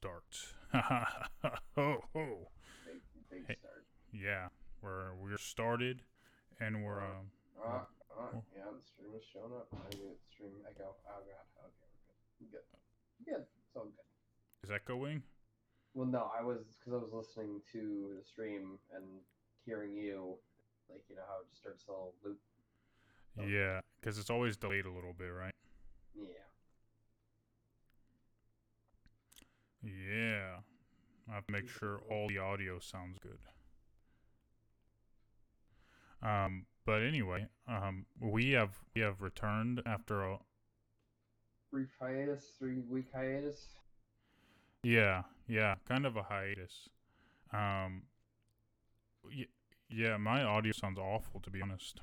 start. ho ho. Big, big Hey. start. Yeah, we're we're started, and we're um. Uh, uh, yeah, the stream is showing up. I knew the stream echo. Oh god. Okay, we're good. Good. Good. It's all good. Is echoing? Well, no, I was because I was listening to the stream and hearing you, like you know how it just starts a little loop. Oh. Yeah, because it's always delayed a little bit, right? Yeah. Yeah. I have to make sure all the audio sounds good. Um, but anyway, um, we have we have returned after a Brief hiatus, three week hiatus. yeah yeah kind of a hiatus. Um, y- yeah, my audio sounds awful to be honest.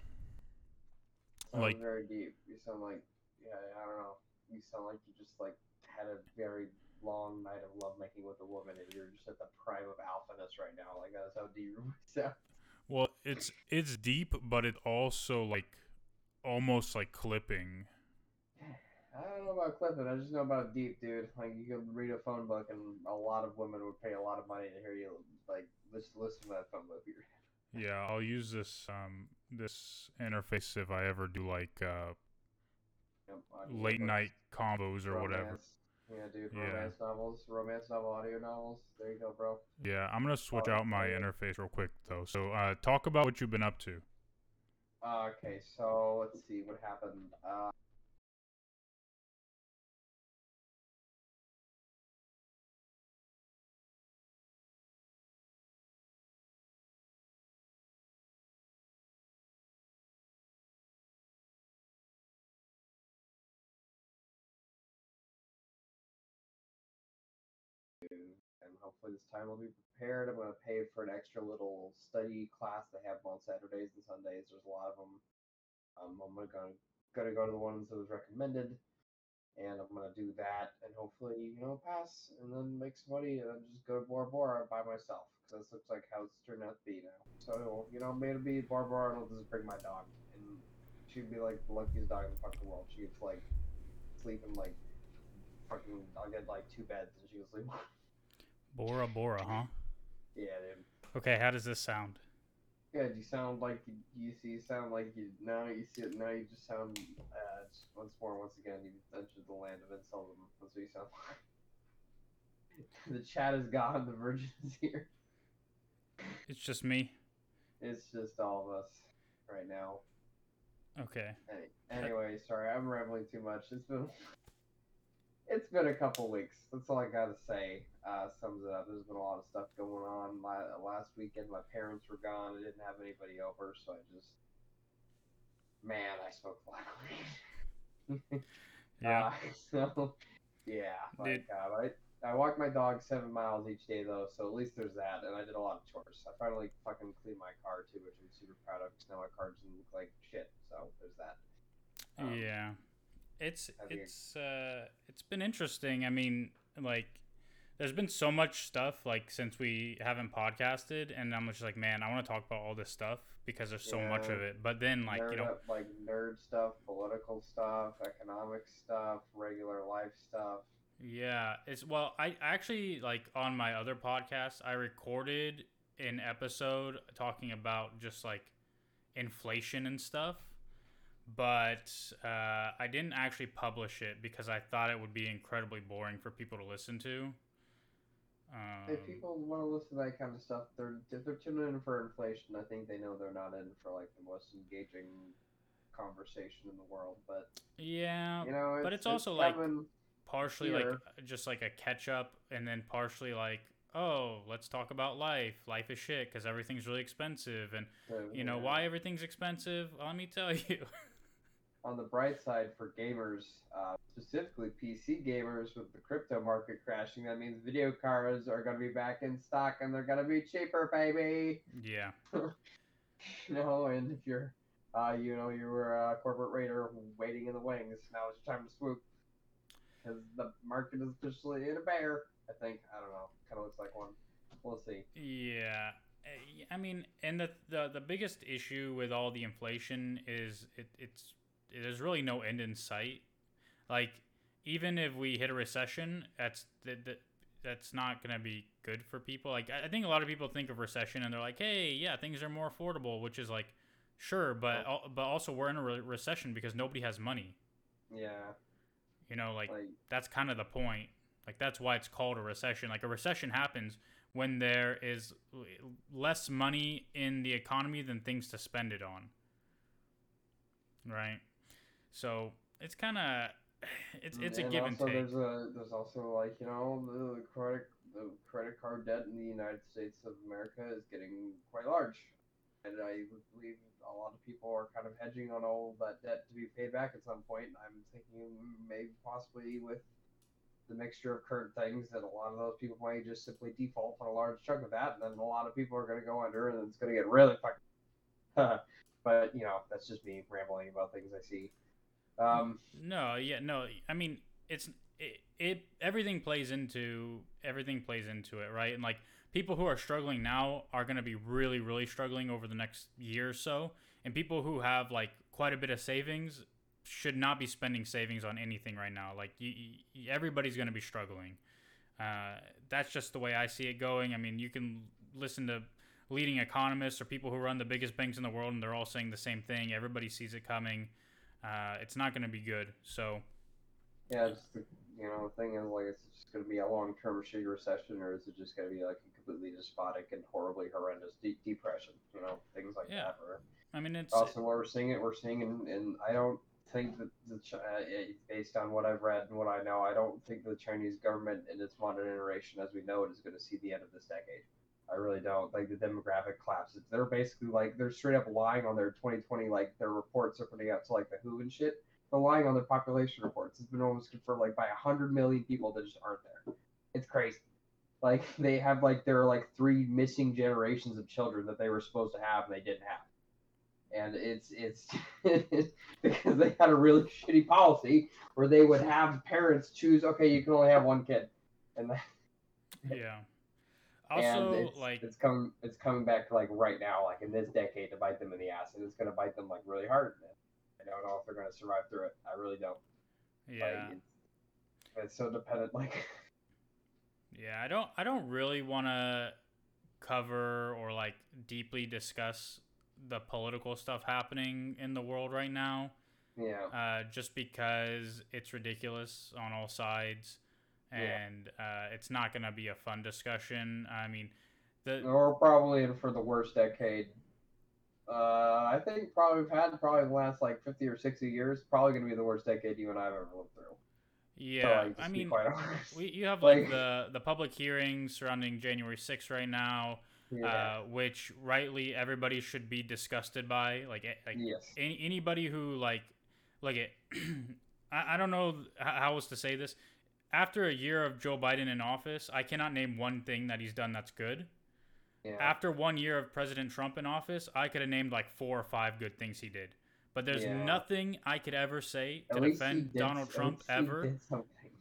Sounds Like- very deep. You sound like yeah, I don't know. You sound like you just like had a very long night of lovemaking with a woman, and you're just at the prime of alphaness right now. Like that's how deep voice sounds. Well, it's it's deep, but it also like almost like clipping. I don't know about clipping. I just know about deep, dude. Like you could read a phone book, and a lot of women would pay a lot of money to hear you like just listen to that phone book. Yeah, I'll use this um this interface if I ever do like uh Yep, late night combos or whatever. Yeah, dude. Yeah. Romance novels, romance novel, audio novels. There you go, bro. Yeah, I'm gonna switch Oh, out my interface real quick though. So uh talk about what you've been up to. Uh, okay, so let's see what happened. Uh, this time I'll be prepared. I'm going to pay for an extra little study class they have on Saturdays and Sundays. There's a lot of them. Um, I'm gonna go, gonna go to the ones that was recommended, and I'm gonna do that, and hopefully you know pass, and then make some money, and just go to Bora Bora by myself, because this looks like how it's turned out to be now. So you know maybe be Bora Bora, and I'll just bring my dog, and she'd be like the luckiest dog in the fucking world. She gets like sleep in like fucking. I'll get like two beds, and she can sleep. Bora Bora, huh? yeah, dude. Okay, how does this sound? Good. You sound like you, you see. You sound like you now. You see it now. You just sound. Uh, just once more, once again, you've entered the land of insult. That's what you sound like. the chat is gone. The virgin is here. It's just me. It's just all of us right now. Okay. Any, anyway, sorry, I'm rambling too much. It's been. It's been a couple weeks. That's all I gotta say. Uh, sums it up. There's been a lot of stuff going on. La- last weekend, my parents were gone. I didn't have anybody over, so I just. Man, I smoked a lot of weed. Yeah. Uh, so, yeah. My God, I, I walked my dog seven miles each day, though, so at least there's that. And I did a lot of chores. I finally fucking cleaned my car, too, which I'm super proud of, because now my car doesn't look like shit. So there's that. Um, yeah. It's it's uh it's been interesting. I mean, like there's been so much stuff like since we haven't podcasted and I'm just like, man, I want to talk about all this stuff because there's so much of it. But then like, you know, up, like nerd stuff, political stuff, economic stuff, regular life stuff. Yeah, it's well, I actually like on my other podcast, I recorded an episode talking about just like inflation and stuff, but uh, I didn't actually publish it because I thought it would be incredibly boring for people to listen to. Um, if people want to listen to that kind of stuff, they're if they're tuning in for inflation. I think they know they're not in for like the most engaging conversation in the world. But yeah, you know, but it's also, like, partially here- like just like a catch up, and then partially like, oh, let's talk about life. Life is shit because everything's really expensive, and You know why everything's expensive? Let me tell you. On the bright side for gamers, uh, specifically PC gamers, with the crypto market crashing, that means video cards are going to be back in stock and they're going to be cheaper, baby. yeah. you know, and if you're, uh, you know, you were a corporate raider waiting in the wings, now it's time to swoop. Because the market is officially in a bear, I think. I don't know. Kind of looks like one. We'll see. Yeah. Uh, I mean, and the, the the biggest issue with all the inflation is it, it's there's really no end in sight. Like even if we hit a recession, that's the, the that's not gonna be good for people. Like I I think a lot of people think of recession and they're like, hey, yeah, things are more affordable, which is like, sure, but al- but also we're in a re- recession because nobody has money. Yeah, You know, like like that's kind of the point. Like that's why it's called a recession. Like a recession happens when there is less money in the economy than things to spend it on. Right? So, it's kind of it's it's a and give and take. There's a there's also like you know the credit the credit card debt in the United States of America is getting quite large, and I believe a lot of people are kind of hedging on all that debt to be paid back at some point. I'm thinking maybe possibly with the mixture of current things that a lot of those people might just simply default on a large chunk of that, and then a lot of people are going to go under, and it's going to get really fucking. but you know that's just me rambling about things I see. Um, No, yeah, no. I mean, it's it, it everything plays into everything plays into it, right? And like people who are struggling now are going to be really really struggling over the next year or so, and people who have like quite a bit of savings should not be spending savings on anything right now. Like you, you, everybody's going to be struggling. Uh, that's just the way I see it going. I mean, you can listen to leading economists or people who run the biggest banks in the world, and they're all saying the same thing. Everybody sees it coming. Uh, it's not going to be good. So Yeah, just the, you know, the thing is, like, it's just going to be a long-term shitty recession, or is it just going to be like a completely despotic and horribly horrendous de- depression? You know, things like Yeah. that. Or I mean, it's also, where we're seeing it, we're seeing, in, in I don't think that the uh, based on what I've read and what I know, I don't think the Chinese government in its modern iteration, as we know it, is going to see the end of this decade. I really don't like the demographic collapse. It's- They're basically like they're straight up lying on their 2020 like their reports they're putting out to like the WHO and shit. They're lying on their population reports. It's been almost confirmed like by hundred million people that just aren't there. It's crazy. Like they have like there are like three missing generations of children that they were supposed to have and they didn't have. And it's it's because they had a really shitty policy where they would have parents choose, okay, you can only have one kid, and that, yeah. And Also, it's, like it's coming it's coming back to like right now, like in this decade, to bite them in the ass, and it's gonna bite them like really hard. I don't know if they're gonna survive through it. I really don't. yeah, Like, it's, it's so dependent. Like yeah. I don't I don't really want to cover or like deeply discuss the political stuff happening in the world right now. yeah, uh, just because it's ridiculous on all sides, Yeah. and uh, it's not going to be a fun discussion. I mean, the we're probably in for the worst decade. Uh, I think probably we've had probably the last like fifty or sixty years. Probably gonna be the worst decade you and I've ever lived through. yeah, So, like, I mean, we, you have like, like- the the public hearings surrounding January 6th right now, yeah. uh, which rightly everybody should be disgusted by. Like, like yes. any, anybody who like like it I, I don't know how else to say this after a year of joe biden in office i cannot name one thing that he's done that's good Yeah. after one year of president trump in office i could have named like four or five good things he did but there's Yeah. nothing i could ever say to defend donald trump he ever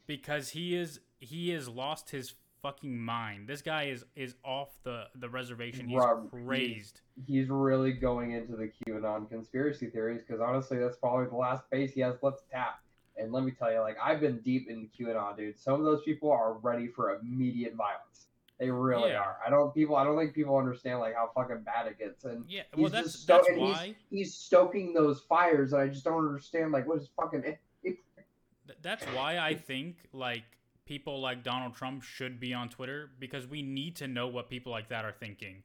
because he is he has lost his fucking mind this guy is is off the the reservation he's Rob, he- crazed He's really going into the QAnon conspiracy theories because honestly, that's probably the last base he has left to tap. And let me tell you, like I've been deep in QAnon, dude. Some of those people are ready for immediate violence. They really Yeah. are. I don't people. I don't think people understand like how fucking bad it gets. And yeah he's well that's sto- that's and he's- why he's stoking those fires, and I just don't understand like what is fucking. It, it, Th- That's why I think like people like Donald Trump should be on Twitter because we need to know what people like that are thinking.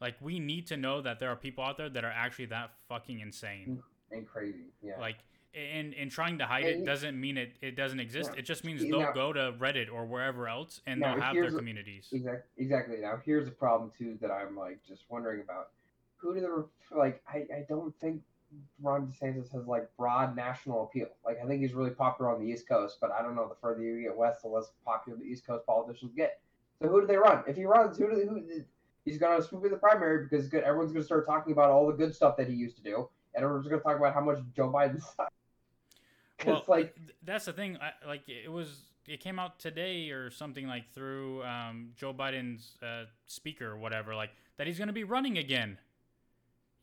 Like we need to know that there are people out there that are actually that fucking insane. and crazy. Yeah. Like and and trying to hide And it doesn't mean it it doesn't exist. Yeah. It just means they'll now- go to Reddit or wherever else and they'll have their communities. Exactly. Exactly. Now, here's a problem too that I'm like just wondering about. Who do the like? I, I don't think Ron DeSantis has like broad national appeal. Like I think he's really popular on the East Coast, but I don't know. The further you get west, the less popular the East Coast politicians get. So who do they run? If he runs, who do they, who? He's gonna swoop in the primary because everyone's gonna start talking about all the good stuff that he used to do, and everyone's gonna talk about how much Joe Biden sucks. Well, like that's the thing. I, like it was, it came out today or something like through um, Joe Biden's uh, speaker or whatever, like that he's going to be running again.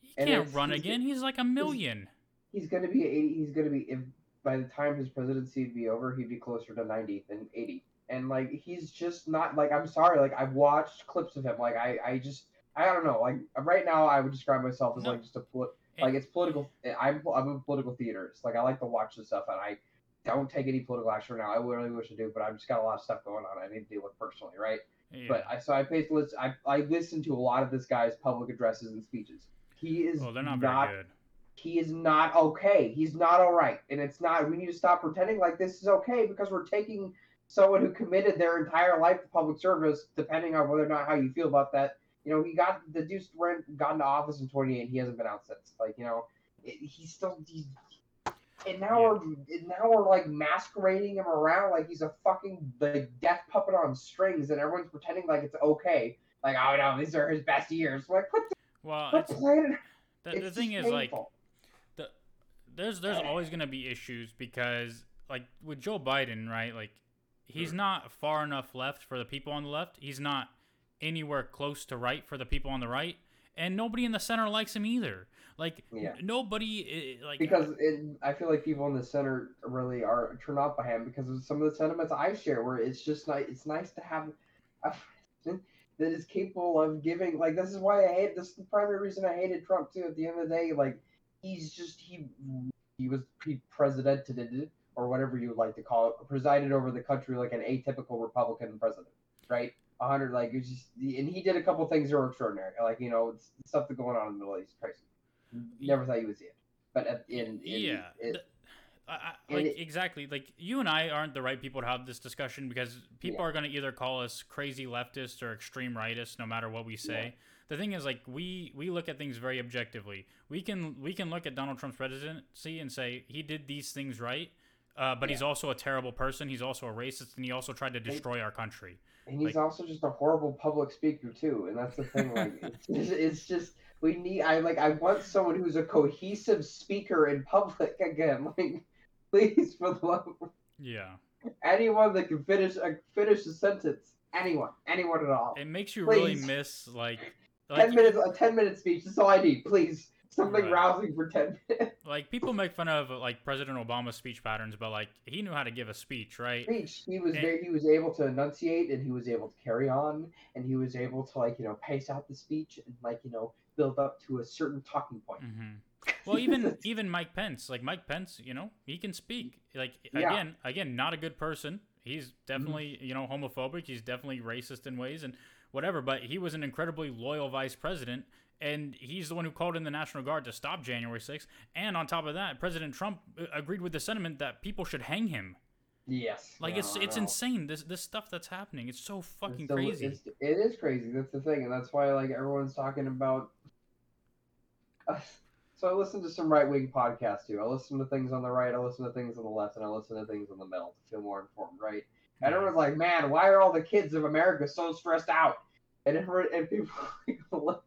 He can't run he's- again. He's like a million. he's gonna be eighty. He's gonna be if by the time his presidency would be over, he'd be closer to ninety than eighty. and like he's just not like I'm sorry, like I've watched clips of him, like I I just I don't know, like right now I would describe myself as No. like just a like it's political. Eh, I'm I'm a political theaterist. Like I like to watch this stuff, and I don't take any political action right now. I really wish I do, but I've just got a lot of stuff going on. I need to deal with personally, right? Yeah. But I so I paid listen. I I listened to a lot of this guy's public addresses and speeches. He is well, they're not very good. he is not okay. He's not all right, and it's not. We need to stop pretending like this is okay because we're taking someone who committed their entire life to public service, depending on whether or not how you feel about that. You know, he got the dude's went got into office in 28. He hasn't been out since. Like, you know, it, he's still he's. And now Yeah. we're and now we're like masquerading him around like he's a fucking like death puppet on strings, and everyone's pretending like it's okay. Like, oh no, these are his best years. Like, what the, Well, what planet? the, the thing is like painful. there's there's always gonna be issues because like with Joe Biden, right? Like he's Hmm. not far enough left for the people on the left. He's not anywhere close to right for the people on the right, and nobody in the center likes him either. Like Yeah. nobody eh, like because it, I feel like people in the center really are turned off by him because of some of the sentiments I share, where it's just nice. It's nice to have a president that is capable of giving. Like this is why I hate. This is the primary reason I hated Trump too. At the end of the day, like he's just he he was he presidented or whatever you would like to call it, presided over the country like an atypical Republican president, right? Hundred like it was just, and he did a couple things that were extraordinary, like you know stuff that's going on in the Middle East, crazy. Never thought you would see it, but at, in, in yeah. it, I, I, like it- exactly like you and I aren't the right people to have this discussion because people Yeah. are going to either call us crazy leftists or extreme rightists no matter what we say. The thing is like we we look at things very objectively. We can we can look at Donald Trump's presidency and say he did these things right. Uh, but he's also a terrible person. He's also a racist, and he also tried to destroy our country. And he's Like- also just a horrible public speaker too, and that's the thing. Like, it's, just, it's just we need. I like. I want someone who's a cohesive speaker in public again. Like, please, for the love, of- Yeah, anyone that can finish a finish a sentence. Anyone, anyone at all. it makes you really miss like ten minutes, a ten minute speech. That's all I need. Please, something Right. rousing for ten minutes. like people make fun of like President Obama's speech patterns, but like he knew how to give a speech, right? Speech. He was And- He was able to enunciate, and he was able to carry on, and he was able to like you know pace out the speech and like you know build up to a certain talking point. hmm Well, even even Mike Pence, like Mike Pence, you know, he can speak. Like Yeah. again, again, not a good person. He's definitely you know homophobic. He's definitely racist in ways and whatever. But he was an incredibly loyal vice president, and he's the one who called in the National Guard to stop January 6th. And on top of that, President Trump uh, agreed with the sentiment that people should hang him. Yes. Like No, it's it's insane. This this stuff that's happening. It's so fucking It's crazy. It's, it is crazy. That's the thing, and that's why like everyone's talking about. so I listen to some right wing podcasts too. I listen to things on the right. I listen to things on the left, and I listen to things in the middle to feel more informed. Right. And Yeah. everyone's like, "Man, why are all the kids of America so stressed out?" And everyone, and people like,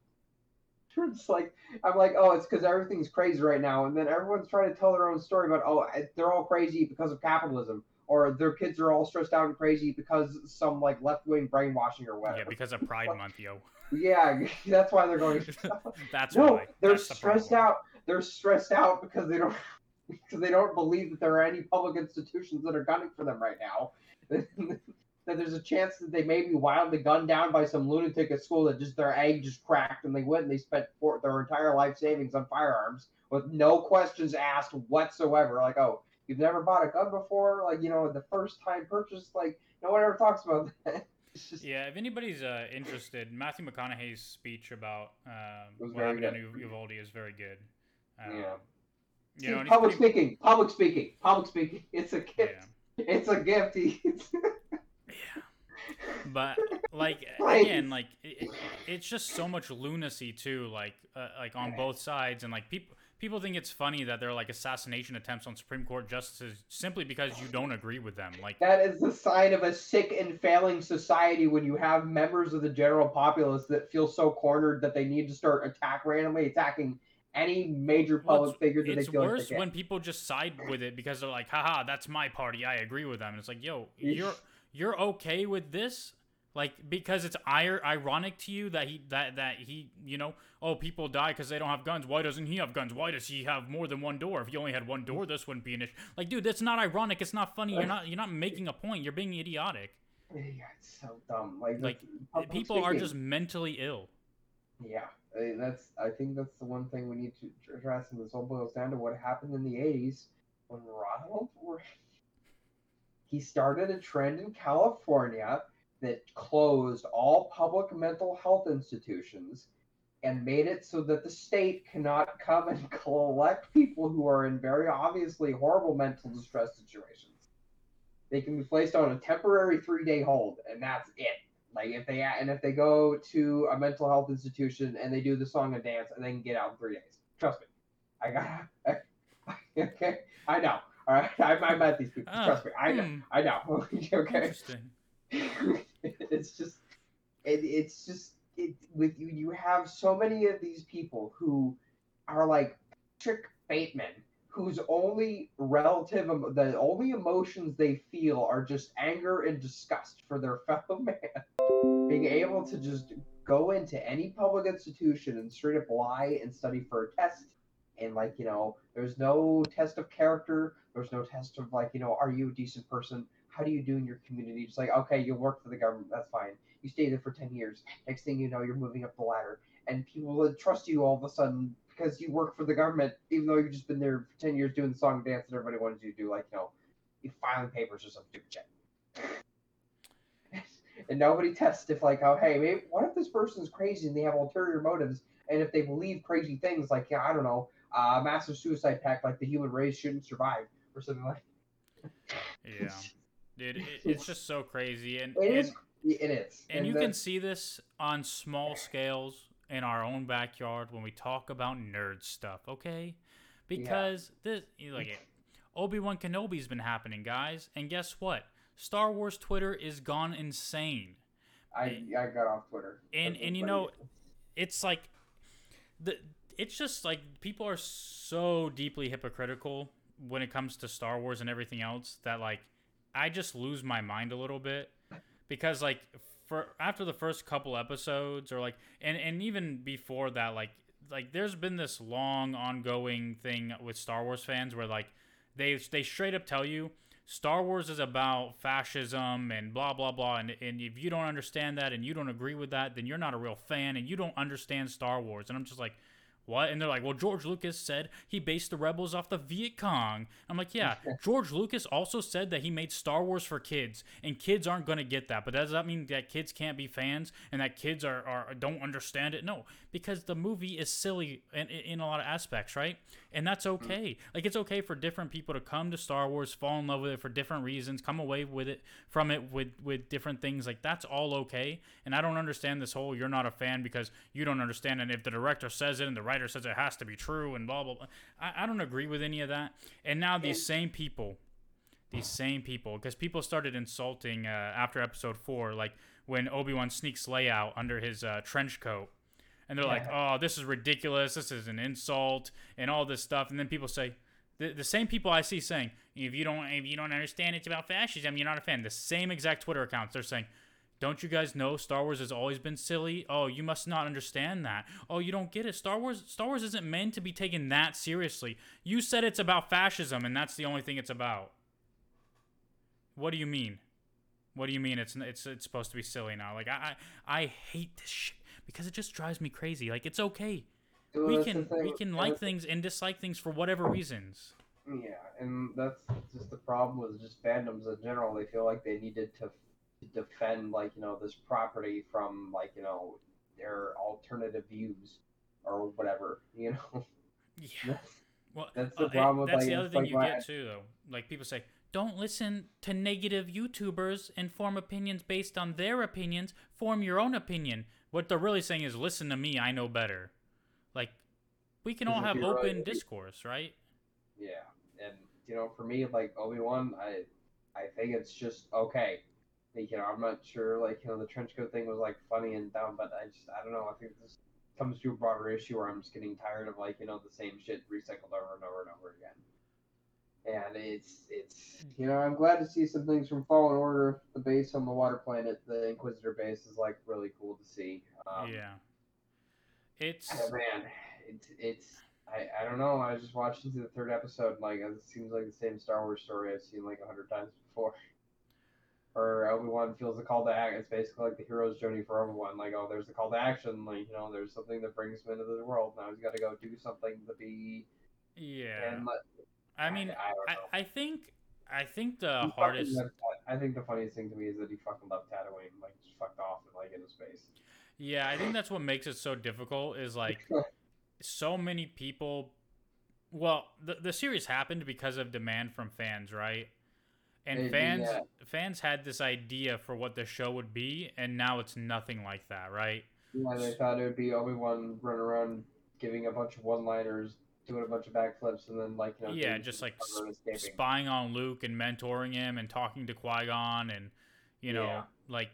just like, I'm like, "Oh, it's because everything's crazy right now." And then everyone's trying to tell their own story about, "Oh, they're all crazy because of capitalism." Or their kids are all stressed out and crazy because some like left wing brainwashing or whatever. yeah, because of Pride Month, yo. Yeah, that's why they're going. That's no, why. they're That's stressed problem. out. They're stressed out because they don't because they don't believe that there are any public institutions that are gunning for them right now. That there's a chance that they may be wildly gunned down by some lunatic at school that just their egg just cracked and they went and they spent for, their entire life savings on firearms with no questions asked whatsoever. Like, oh, you've never bought a gun before? Like, you know, the first time purchase, like, no one ever talks about that. Just Yeah, if anybody's uh, interested, Matthew McConaughey's speech about um, what happened in Uvalde is very good. Um, Yeah. You know, public pretty- speaking, public speaking, public speaking. It's a gift. Yeah. It's a gift. But like again, like it, it- it's just so much lunacy too, like uh, like on both sides, and like people people think it's funny that they're like assassination attempts on Supreme Court justices simply because you don't agree with them. Like that is the sign of a sick and failing society when you have members of the general populace that feel so cornered that they need to start attack randomly attacking any major Well, public figure that it's they feel like worse they when people just side with it because they're like, haha, that's my party. I agree with them. And it's like, yo, you're you're okay with this? Like because it's ir- ironic to you that he that that he you know oh people die because they don't have guns why doesn't he have guns why does he have more than one door if he only had one door this wouldn't be an issue like dude that's not ironic it's not funny you're not you're not making a point you're being idiotic Yeah, it's so dumb. Like, Like, People are just mentally ill. Yeah, that's. I think that's the one thing we need to address, and this all boils down to what happened in the '80s when Ronald Reagan. He started a trend in California that closed all public mental health institutions and made it so that the state cannot come and collect people who are in very obviously horrible mental distress situations. They can be placed on a temporary three-day hold, and that's it. Like if they and if they go to a mental health institution and they do the song and dance, and they can get out in three days. Trust me, I got. okay, I know. All right, I, I met these people. Ah, Trust me, I know. hmm, I know. okay, Interesting. it's just, it, it's just it with you. You have so many of these people who are like Patrick Bateman, whose only relative, the only emotions they feel are just anger and disgust for their fellow man. Being able to just go into any public institution and straight up lie and study for a test. And like, you know, there's no test of character. There's no test of like, you know, are you a decent person? How do you do in your community? it's like, okay, you work for the government. That's fine. You stay there for 10 years. Next thing you know, you're moving up the ladder. And people will trust you all of a sudden because you work for the government, even though you've just been there for 10 years doing the song and dance that everybody wanted you to do, like, you know, you filing papers or some stupid shit. and nobody tests if, like, oh, hey, maybe, what if this person's crazy and they have ulterior motives? And if they believe crazy things, like, yeah, I don't know, uh, massive suicide pact, like the human race shouldn't survive, or something like Yeah. Dude, it, it's just so crazy. And, It and, is. It is. and you that- can see this on small scales in our own backyard when we talk about nerd stuff, okay? Because this, you like it. Obi Wan Kenobi's been happening, guys, and guess what? Star Wars Twitter is gone insane. I, I got off Twitter. And and you know, it's like the it's just like people are so deeply hypocritical when it comes to Star Wars and everything else that like I just lose my mind a little bit because like for after the first couple episodes or like and and even before that like like there's been this long ongoing thing with Star Wars fans where like they they straight up tell you Star Wars is about fascism and blah blah blah and, and if you don't understand that and you don't agree with that then you're not a real fan and you don't understand Star Wars. And I'm just like what? And they're like, well, George Lucas said he based the rebels off the Viet Cong. I'm like, yeah, George Lucas also said that he made Star Wars for kids, and kids aren't going to get that. But does that mean that kids can't be fans and that kids are, are don't understand it? No, because the movie is silly in, in a lot of aspects, right? And that's okay. Like, it's okay for different people to come to Star Wars, fall in love with it for different reasons, come away with it from it with with different things. Like, that's all okay. And I don't understand this whole you're not a fan because you don't understand. And if the director says it and the writer says it has to be true and blah blah blah, I, I don't agree with any of that. And now these same people, these same people, because people started insulting uh, after episode four, like when Obi Wan sneaks Leia out under his uh, trench coat. And they're like, "Oh, this is ridiculous. This is an insult, and all this stuff." And then people say, the, the same people I see saying, "If you don't, if you don't understand it's about fascism, you're not a fan." The same exact Twitter accounts they're saying, "Don't you guys know Star Wars has always been silly? Oh, you must not understand that. Oh, you don't get it. Star Wars, Star Wars isn't meant to be taken that seriously. You said it's about fascism, and that's the only thing it's about. What do you mean? What do you mean it's it's it's supposed to be silly now? Like I I, I hate this shit because it just drives me crazy. Like it's okay. Well, we can we can like things and dislike things for whatever reasons. Yeah, and that's just the problem with just fandoms in general. They feel like they needed to to defend, like you know, this property from like you know their alternative views or whatever. You know, Yeah. that's, Well, That's the uh, problem with, that's like, the other thing like you get too, though. Like people say, don't listen to negative YouTubers and form opinions based on their opinions. Form your own opinion. What they're really saying is, listen to me. I know better. Like, we can all have you're right- open discourse, right? yeah, and you know, for me, like Obi Wan, I I think it's just okay. Like, you know, I'm not sure. Like, you know, the trench coat thing was like funny and dumb, but I just I don't know. I think this comes to a broader issue where I'm just getting tired of like you know the same shit recycled over and over and over again. And it's it's you know I'm glad to see some things from Fallen Order. The base on the water planet, the Inquisitor base, is like really cool to see. Um, yeah. It's Oh man, it's it's I, I don't know. I was just watching through the third episode. Like it seems like the same Star Wars story I've seen like a hundred times before. or Obi Wan feels the call to act. It's basically like the hero's journey for Obi Wan. Like, oh, there's the call to action. Like, you know, there's something that brings him into the world. Now he's got to go do something to be. Yeah. And let, I mean, I, don't I. I think I think the He hardest. left- I think the funniest thing to me is that he fucking left Tatooine, like just fucked off and like into space. Yeah, I think that's what makes it so difficult. Is like so many people. Well, the the series happened because of demand from fans, right? And Maybe, fans yeah. fans had this idea for what the show would be, and now it's nothing like that, right? Yeah, they thought it would be Obi Wan running around giving a bunch of one liners, doing a bunch of backflips, and then like you know Yeah, just like escaping. spying on Luke and mentoring him and talking to Qui Gon and you know Yeah. like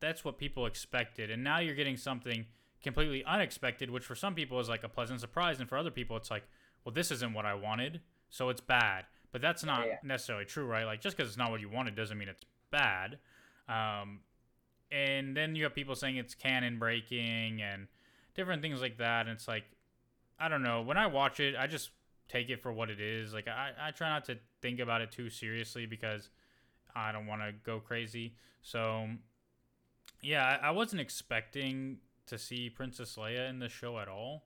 that's what people expected, and now you're getting something completely unexpected, which for some people is like a pleasant surprise, and for other people it's like, well, this isn't what I wanted, so it's bad. But that's not Yeah. necessarily true, right? Like just because it's not what you wanted doesn't mean it's bad. Um, and then you have people saying it's canon breaking and different things like that, and it's like, I don't know. When I watch it, I just take it for what it is. Like I, I try not to think about it too seriously because I don't want to go crazy. So yeah, I, I wasn't expecting to see Princess Leia in the show at all.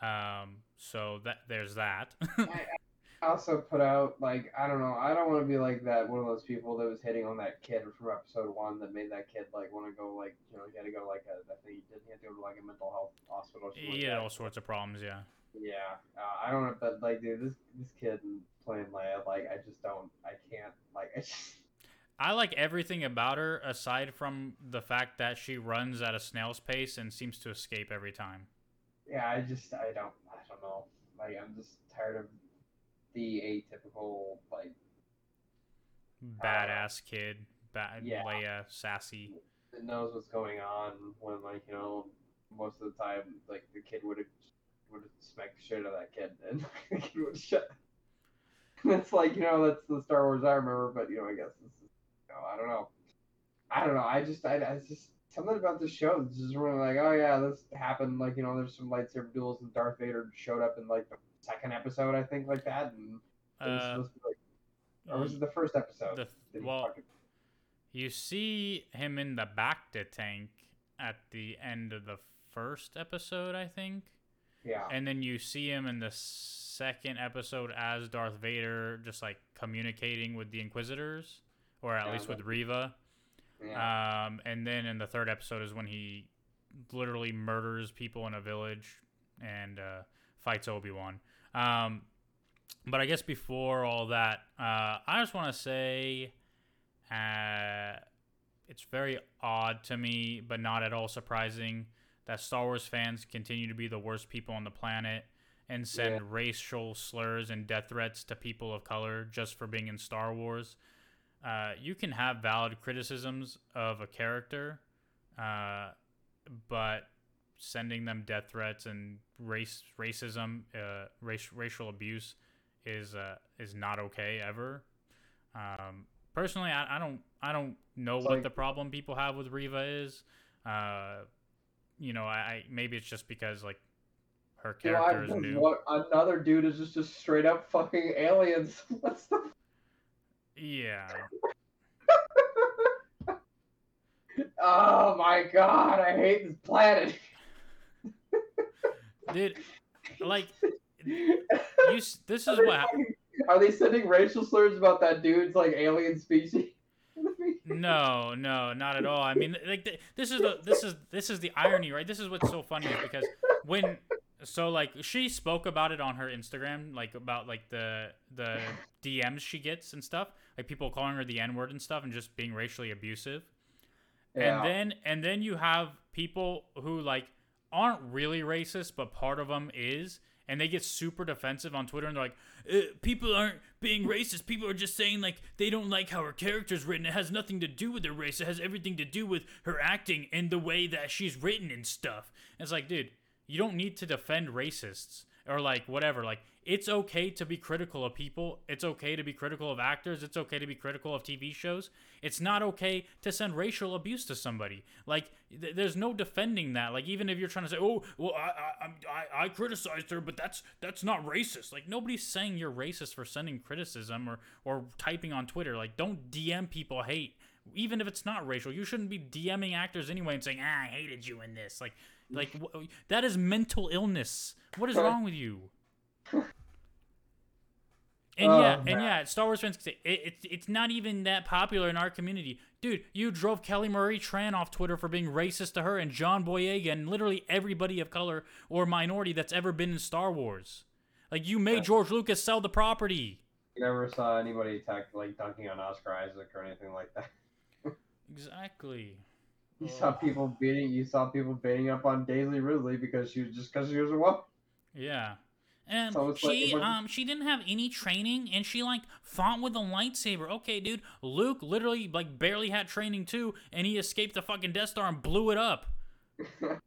Um, so that there's that. I also put out like I don't know. I don't want to be like that one of those people that was hitting on that kid from episode one that made that kid like want to go like you know he had to go like a I think he didn't he had to go to like a mental health hospital. like yeah, all sorts of problems. Yeah. Yeah, uh, I don't know, but like, dude, this this kid playing Leia, like, I just don't, I can't, like, I just, I like everything about her aside from the fact that she runs at a snail's pace and seems to escape every time. yeah, I just, I don't, I don't know, like, I'm just tired of the atypical, like, uh, Badass kid, bad Yeah. Leia, uh, sassy. that knows what's going on when, like, you know, most of the time, like, the kid would have would have smacked the shit out of that kid, and the kid would shut. It's like, you know, that's the Star Wars I remember, but you know, I guess this is, you know, I don't know. I don't know. I just, I, I just something about the show is just really like, oh yeah, this happened. Like, you know, there's some lightsaber duels, and Darth Vader showed up in like the second episode, I think, like that, and it was Uh, supposed to be like, or was it the first episode? the, well, you see him in the Bacta tank at the end of the first episode, I think. yeah, And then you see him in the second episode as Darth Vader, just like communicating with the Inquisitors, or at Yeah, least with but- Reva. yeah, Um, and then in the third episode is when he literally murders people in a village and uh, fights Obi Wan. Um, but I guess before all that, uh, I just want to say uh, it's very odd to me, but not at all surprising, that Star Wars fans continue to be the worst people on the planet and send Yeah. racial slurs and death threats to people of color just for being in Star Wars. Uh, you can have valid criticisms of a character, uh, but sending them death threats and race racism, uh, race, racial abuse is uh, is not okay ever. Um, personally, I, I don't I don't know what the problem people have with Reva is. Uh, you know, I, I maybe it's just because like her character is new. what, another dude is just just straight up fucking aliens. What's the Yeah. Oh my god, I hate this planet. Dude, like you this is what Are they sending racial slurs about that dude's like alien species? no no not at all i mean like this is the this is this is the irony right this is what's so funny is because when so like she spoke about it on her instagram like about like the the dms she gets and stuff like people calling her the n-word and stuff and just being racially abusive Yeah. and then and then you have people who like aren't really racist but part of them is and they get super defensive on twitter and they're like uh, people aren't being racist. People are just saying like they don't like how her character's written. It has nothing to do with her race. It has everything to do with her acting and the way that she's written and stuff. And it's like dude you don't need to defend racists or like whatever. Like it's okay to be critical of people. It's okay to be critical of actors. It's okay to be critical of tv shows. It's not okay to send racial abuse to somebody. Like th- there's no defending that. Like even if you're trying to say oh well I, I I i criticized her but that's that's not racist. Like nobody's saying you're racist for sending criticism or or typing on twitter. Like don't dm people hate. Even if it's not racial, you shouldn't be DMing actors anyway and saying, "Ah, I hated you in this." Like, like that is mental illness. What is wrong with you? And Oh, yeah, and yeah, Star Wars fans can say it, it's it's not even that popular in our community, dude. You drove Kelly Marie Tran off Twitter for being racist to her, and John Boyega, and literally everybody of color or minority that's ever been in Star Wars. Like you made Yeah. George Lucas sell the property. You never saw anybody attack like dunking on Oscar Isaac or anything like that. Exactly. You oh. saw people beating. You saw people beating up on Daisy Ridley because she was just because she was a woman. Yeah. And So like- she wasn't- um she didn't have any training and she like fought with a lightsaber. Okay, dude. Luke literally like barely had training too and he escaped the fucking Death Star and blew it up.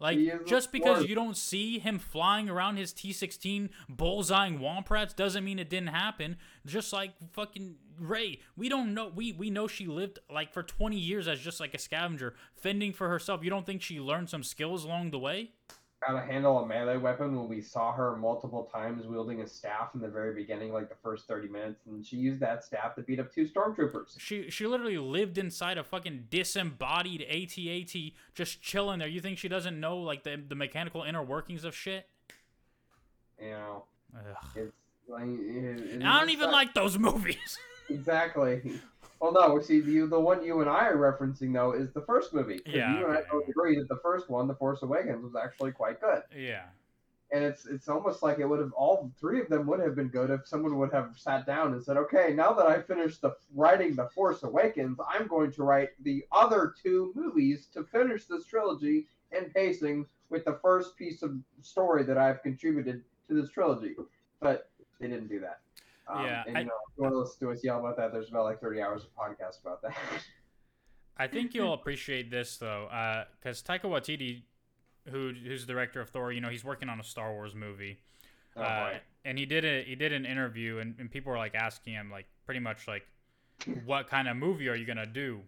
Like He is the just because Force. you don't see him flying around his T16 bullseyeing Womprats doesn't mean it didn't happen. Just like fucking Rey, we don't know we we know she lived like for 20 years as just like a scavenger fending for herself. You don't think she learned some skills along the way? How to handle a melee weapon when we saw her multiple times wielding a staff in the very beginning, like the first thirty minutes, and she used that staff to beat up two stormtroopers. She she literally lived inside a fucking disembodied AT-AT, just chilling there. You think she doesn't know like the the mechanical inner workings of shit? You know, Ugh. it's like it, it I don't even like those movies. exactly. Well, no, see, the the one you and I are referencing though is the first movie. Yeah, you and I both agree that the first one, The Force Awakens, was actually quite good. yeah. and it's it's almost like it would have all three of them would have been good if someone would have sat down and said, okay, now that I finished the writing the Force Awakens, I'm going to write the other two movies to finish this trilogy and pacing with the first piece of story that I've contributed to this trilogy. But they didn't do that. Um, Yeah, and I- you know, if you want to listen to us yell about that, there's about like 30 hours of podcast about that. I think you'll appreciate this though, because Taika Waititi, who who's the director of Thor, you know, he's working on a Star Wars movie. oh, uh, and he did a he did an interview and, and people were like asking him like pretty much like what kind of movie are you gonna do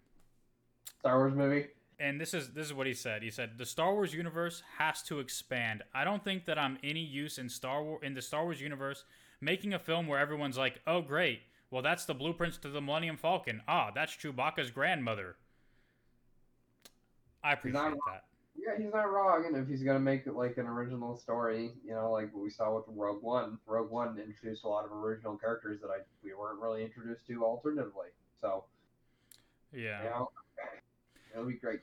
Star Wars movie. and this is this is what he said he said the star wars universe has to expand i don't think that i'm any use in star War in the star wars universe making a film where everyone's like oh great. Well that's the blueprints to the millennium falcon. Ah that's chewbacca's grandmother. I appreciate that. Yeah, he's not wrong. And if he's gonna make it like an original story, you know, like what we saw with Rogue One, Rogue One introduced a lot of original characters that I we weren't really introduced to alternatively. So. Yeah. You know, it'll be great.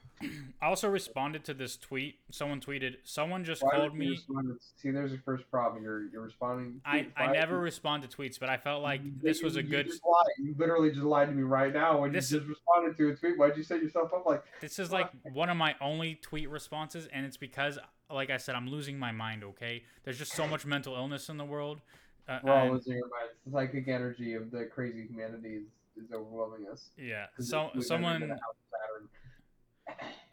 i also responded to this tweet someone tweeted someone just Why called me See, there's your first problem. You're you're responding. I. I never respond to tweets, but I felt like you- this was a you good. You literally just lied to me right now when This- you just responded to a tweet. Why'd you set yourself up like? This is like one of my only tweet responses, and it's because, like I said, I'm losing my mind. Okay, there's just so much mental illness in the world. Uh, We're all losing our minds. The psychic energy of the crazy humanity is, is overwhelming us. Yeah. so, someone been out of Saturn.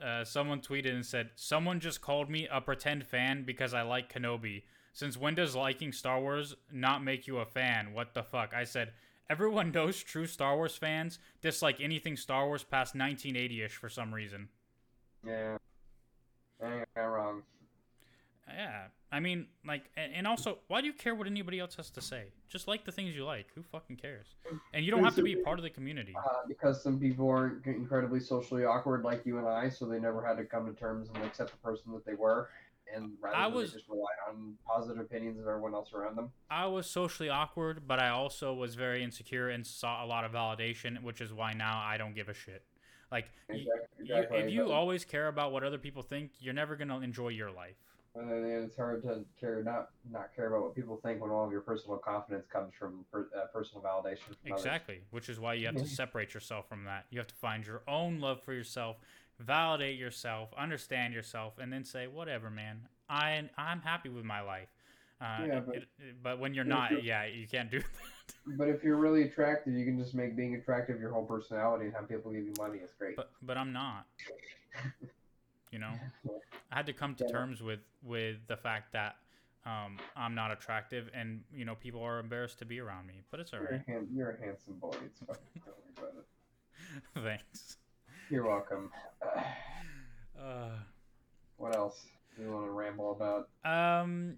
Uh, someone tweeted and said, "Someone just called me a pretend fan because I like Kenobi. Since when does liking Star Wars not make you a fan? What the fuck?" I said, "Everyone knows true Star Wars fans dislike anything Star Wars past 1980ish for some reason." Yeah. I ain't wrong. Yeah, I mean, like, and, also, why do you care what anybody else has to say? Just like the things you like. Who fucking cares? And you don't have to be part of the community. Uh, because some people aren't incredibly socially awkward like you and I, so they never had to come to terms and accept the person that they were, and rather I than was- just relied on positive opinions of everyone else around them. I was socially awkward, but I also was very insecure and saw a lot of validation, which is why now I don't give a shit. Like, Exactly. you, exactly. if you always care about what other people think, you're never gonna enjoy your life. And then it's hard to care not not care about what people think when all of your personal confidence comes from per, uh, personal validation. From others. Exactly, which is why you have to Mhm. separate yourself from that. You have to find your own love for yourself, validate yourself, understand yourself, and then say, "Whatever, man. I I'm happy with my life." Uh, Yeah, but- it- it- but when you're Yeah, not, but- yeah, you can't do that. But if you're really attractive, you can just make being attractive your whole personality and have people give you money. It's great. But but I'm not. You know, I had to come to Yeah. terms with with the fact that um, I'm not attractive, and you know, people are embarrassed to be around me. But it's You're, a alright. hand, you're a handsome boy. It's fine. Don't worry about it. Thanks. You're welcome. Uh, what else do you want to ramble about? um.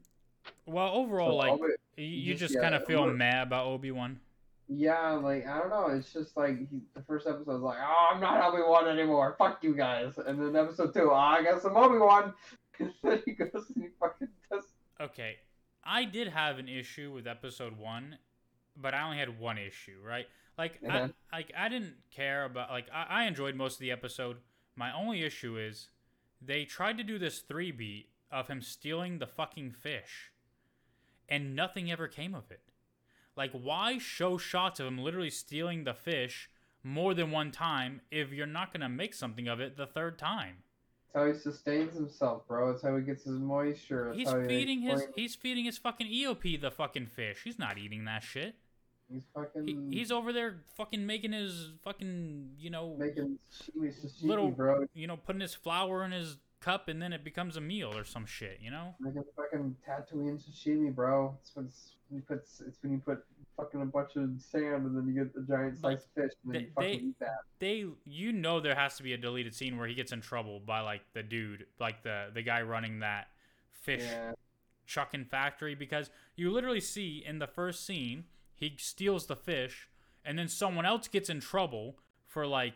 Well, overall, So, like you, you just- just yeah, kind of feel mad about Obi Wan. Yeah, like I don't know. It's just like he, the first episode was like, "Oh, I'm not Obi Wan anymore. Fuck you guys." And then episode two, oh, I guess I'm Obi Wan. Then he goes and he fucking does. Okay, I did have an issue with episode one, but I only had one issue, right? Like. I, like I didn't care about like I, I enjoyed most of the episode. My only issue is they tried to do this three beat of him stealing the fucking fish, and nothing ever came of it. Like, why show shots of him literally stealing the fish more than one time if you're not gonna make something of it the third time? That's how he sustains himself, bro. That's how he gets his moisture. That's He's he feeding his he's feeding his fucking eopie the fucking fish. He's not eating that shit. He's fucking. He, he's over there fucking making his fucking you know making sashimi, sashimi Little- bro. you know putting his flour in his cup and then it becomes a meal or some shit. You know. Making fucking Tatooine sashimi, bro. It's when, it's when you put it's when you put fucking a bunch of sand and then you get the giant Like, fish and then they- you fucking they- eat that. They you know there has to be a deleted scene where he gets in trouble by like the dude like the the guy running that fish Yeah, chucking factory because you literally see in the first scene he steals the fish and then someone else gets in trouble for like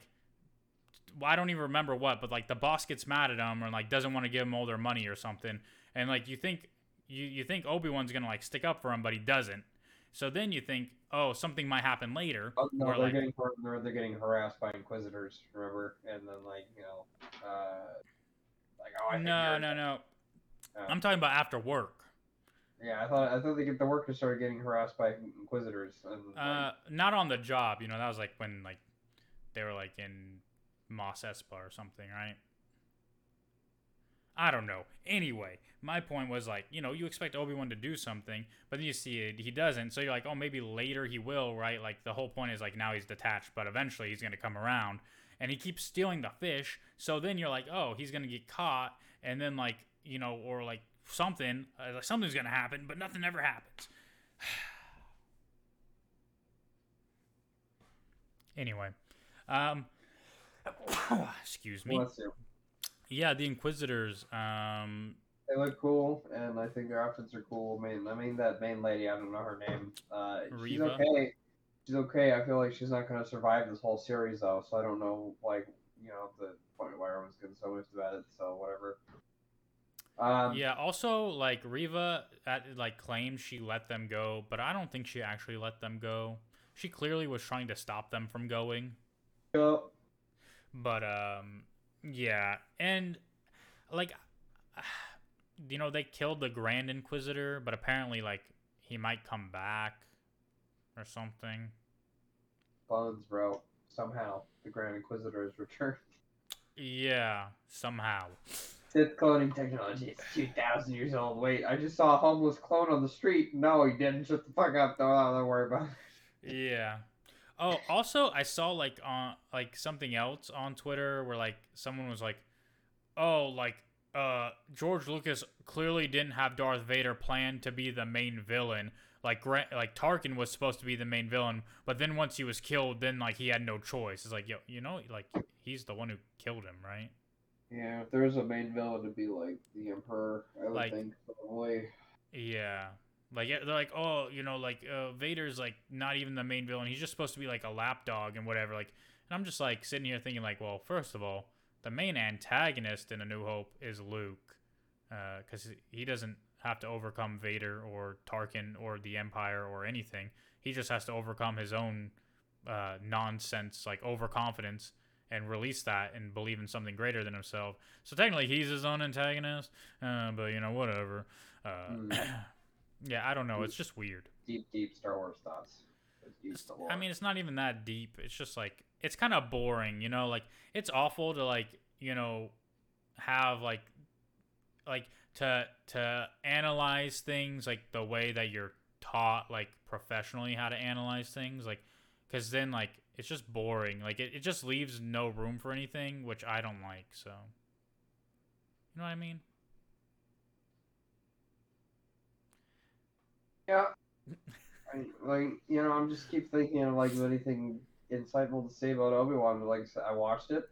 well, I don't even remember what, but like the boss gets mad at him or like doesn't want to give him all their money or something. And like you think you you think Obi-Wan's going to like stick up for him, but he doesn't. So then you think, "Oh, something might happen later." Oh, no, Or, they're like- getting they're, they're getting harassed by inquisitors. Remember, and then like you know, uh, like oh, I think No, no, no. Oh. I'm talking about after work. Yeah, I thought I thought they get, the workers started getting harassed by inquisitors. And, like, Uh not on the job, you know, that was like when like they were like in Mos Espa or something, right? I don't know. Anyway, my point was like, you know, you expect Obi Wan to do something, but then you see it, he doesn't. So you're like, oh, maybe later he will, right? Like the whole point is like now he's detached, but eventually he's gonna come around, and he keeps stealing the fish. So then you're like, oh, he's gonna get caught, and then like you know, or like something, uh, like something's gonna happen, but nothing ever happens. anyway, um, excuse me. bless you. Yeah, the Inquisitors. Um, They look cool, and I think their outfits are cool. I mean, I mean that main lady. I don't know her name. Uh, she's okay. She's okay. I feel like she's not going to survive this whole series though. So I don't know, like you know, the point why everyone's getting so miffed about it. So whatever. Um, yeah. Also, like Reva, at, like claimed she let them go, but I don't think she actually let them go. She clearly was trying to stop them from going. yeah. But um, yeah, and like, you know, they killed the Grand Inquisitor, but apparently, like, he might come back or something. Bones, bro. Somehow the Grand Inquisitor has returned. Yeah, somehow. Sith cloning technology is 2,000 years old. Wait, I just saw a homeless clone on the street. No, he didn't. Shut the fuck up. Don't, don't worry about it. Yeah. Oh, also, I saw like on like something else on Twitter where like someone was like, "Oh, like uh George Lucas clearly didn't have Darth Vader planned to be the main villain. Like Grant, like Tarkin was supposed to be the main villain, but then once he was killed, then like he had no choice. It's like, yo, you know, like he's the one who killed him, right? Yeah, if there's a main villain to be like the Emperor, I would Like- think probably. Yeah. Like they're like, oh, you know, like uh, Vader's like not even the main villain. He's just supposed to be like a lapdog and whatever. Like, and I'm just like sitting here thinking like, well, first of all, the main antagonist in A New Hope is Luke, because he doesn't have to overcome Vader or Tarkin or the Empire or anything. He just has to overcome his own uh, nonsense, like overconfidence, and release that and believe in something greater than himself. So technically, he's his own antagonist. Uh, but you know, whatever. Uh, Hmm. yeah, I don't know. It's just weird. Deep, deep Star Wars thoughts. It's deep It's- Star Wars. I mean, it's not even that deep. It's just like it's kind of boring, you know. Like it's awful to like you know have like like to to analyze things like the way that you're taught like professionally how to analyze things like because then like it's just boring like it, it just leaves no room for anything which i don't like so you know what i mean yeah. I, like you know, I'm just keep thinking of like anything insightful to say about Obi Wan. But Like I said, I watched it,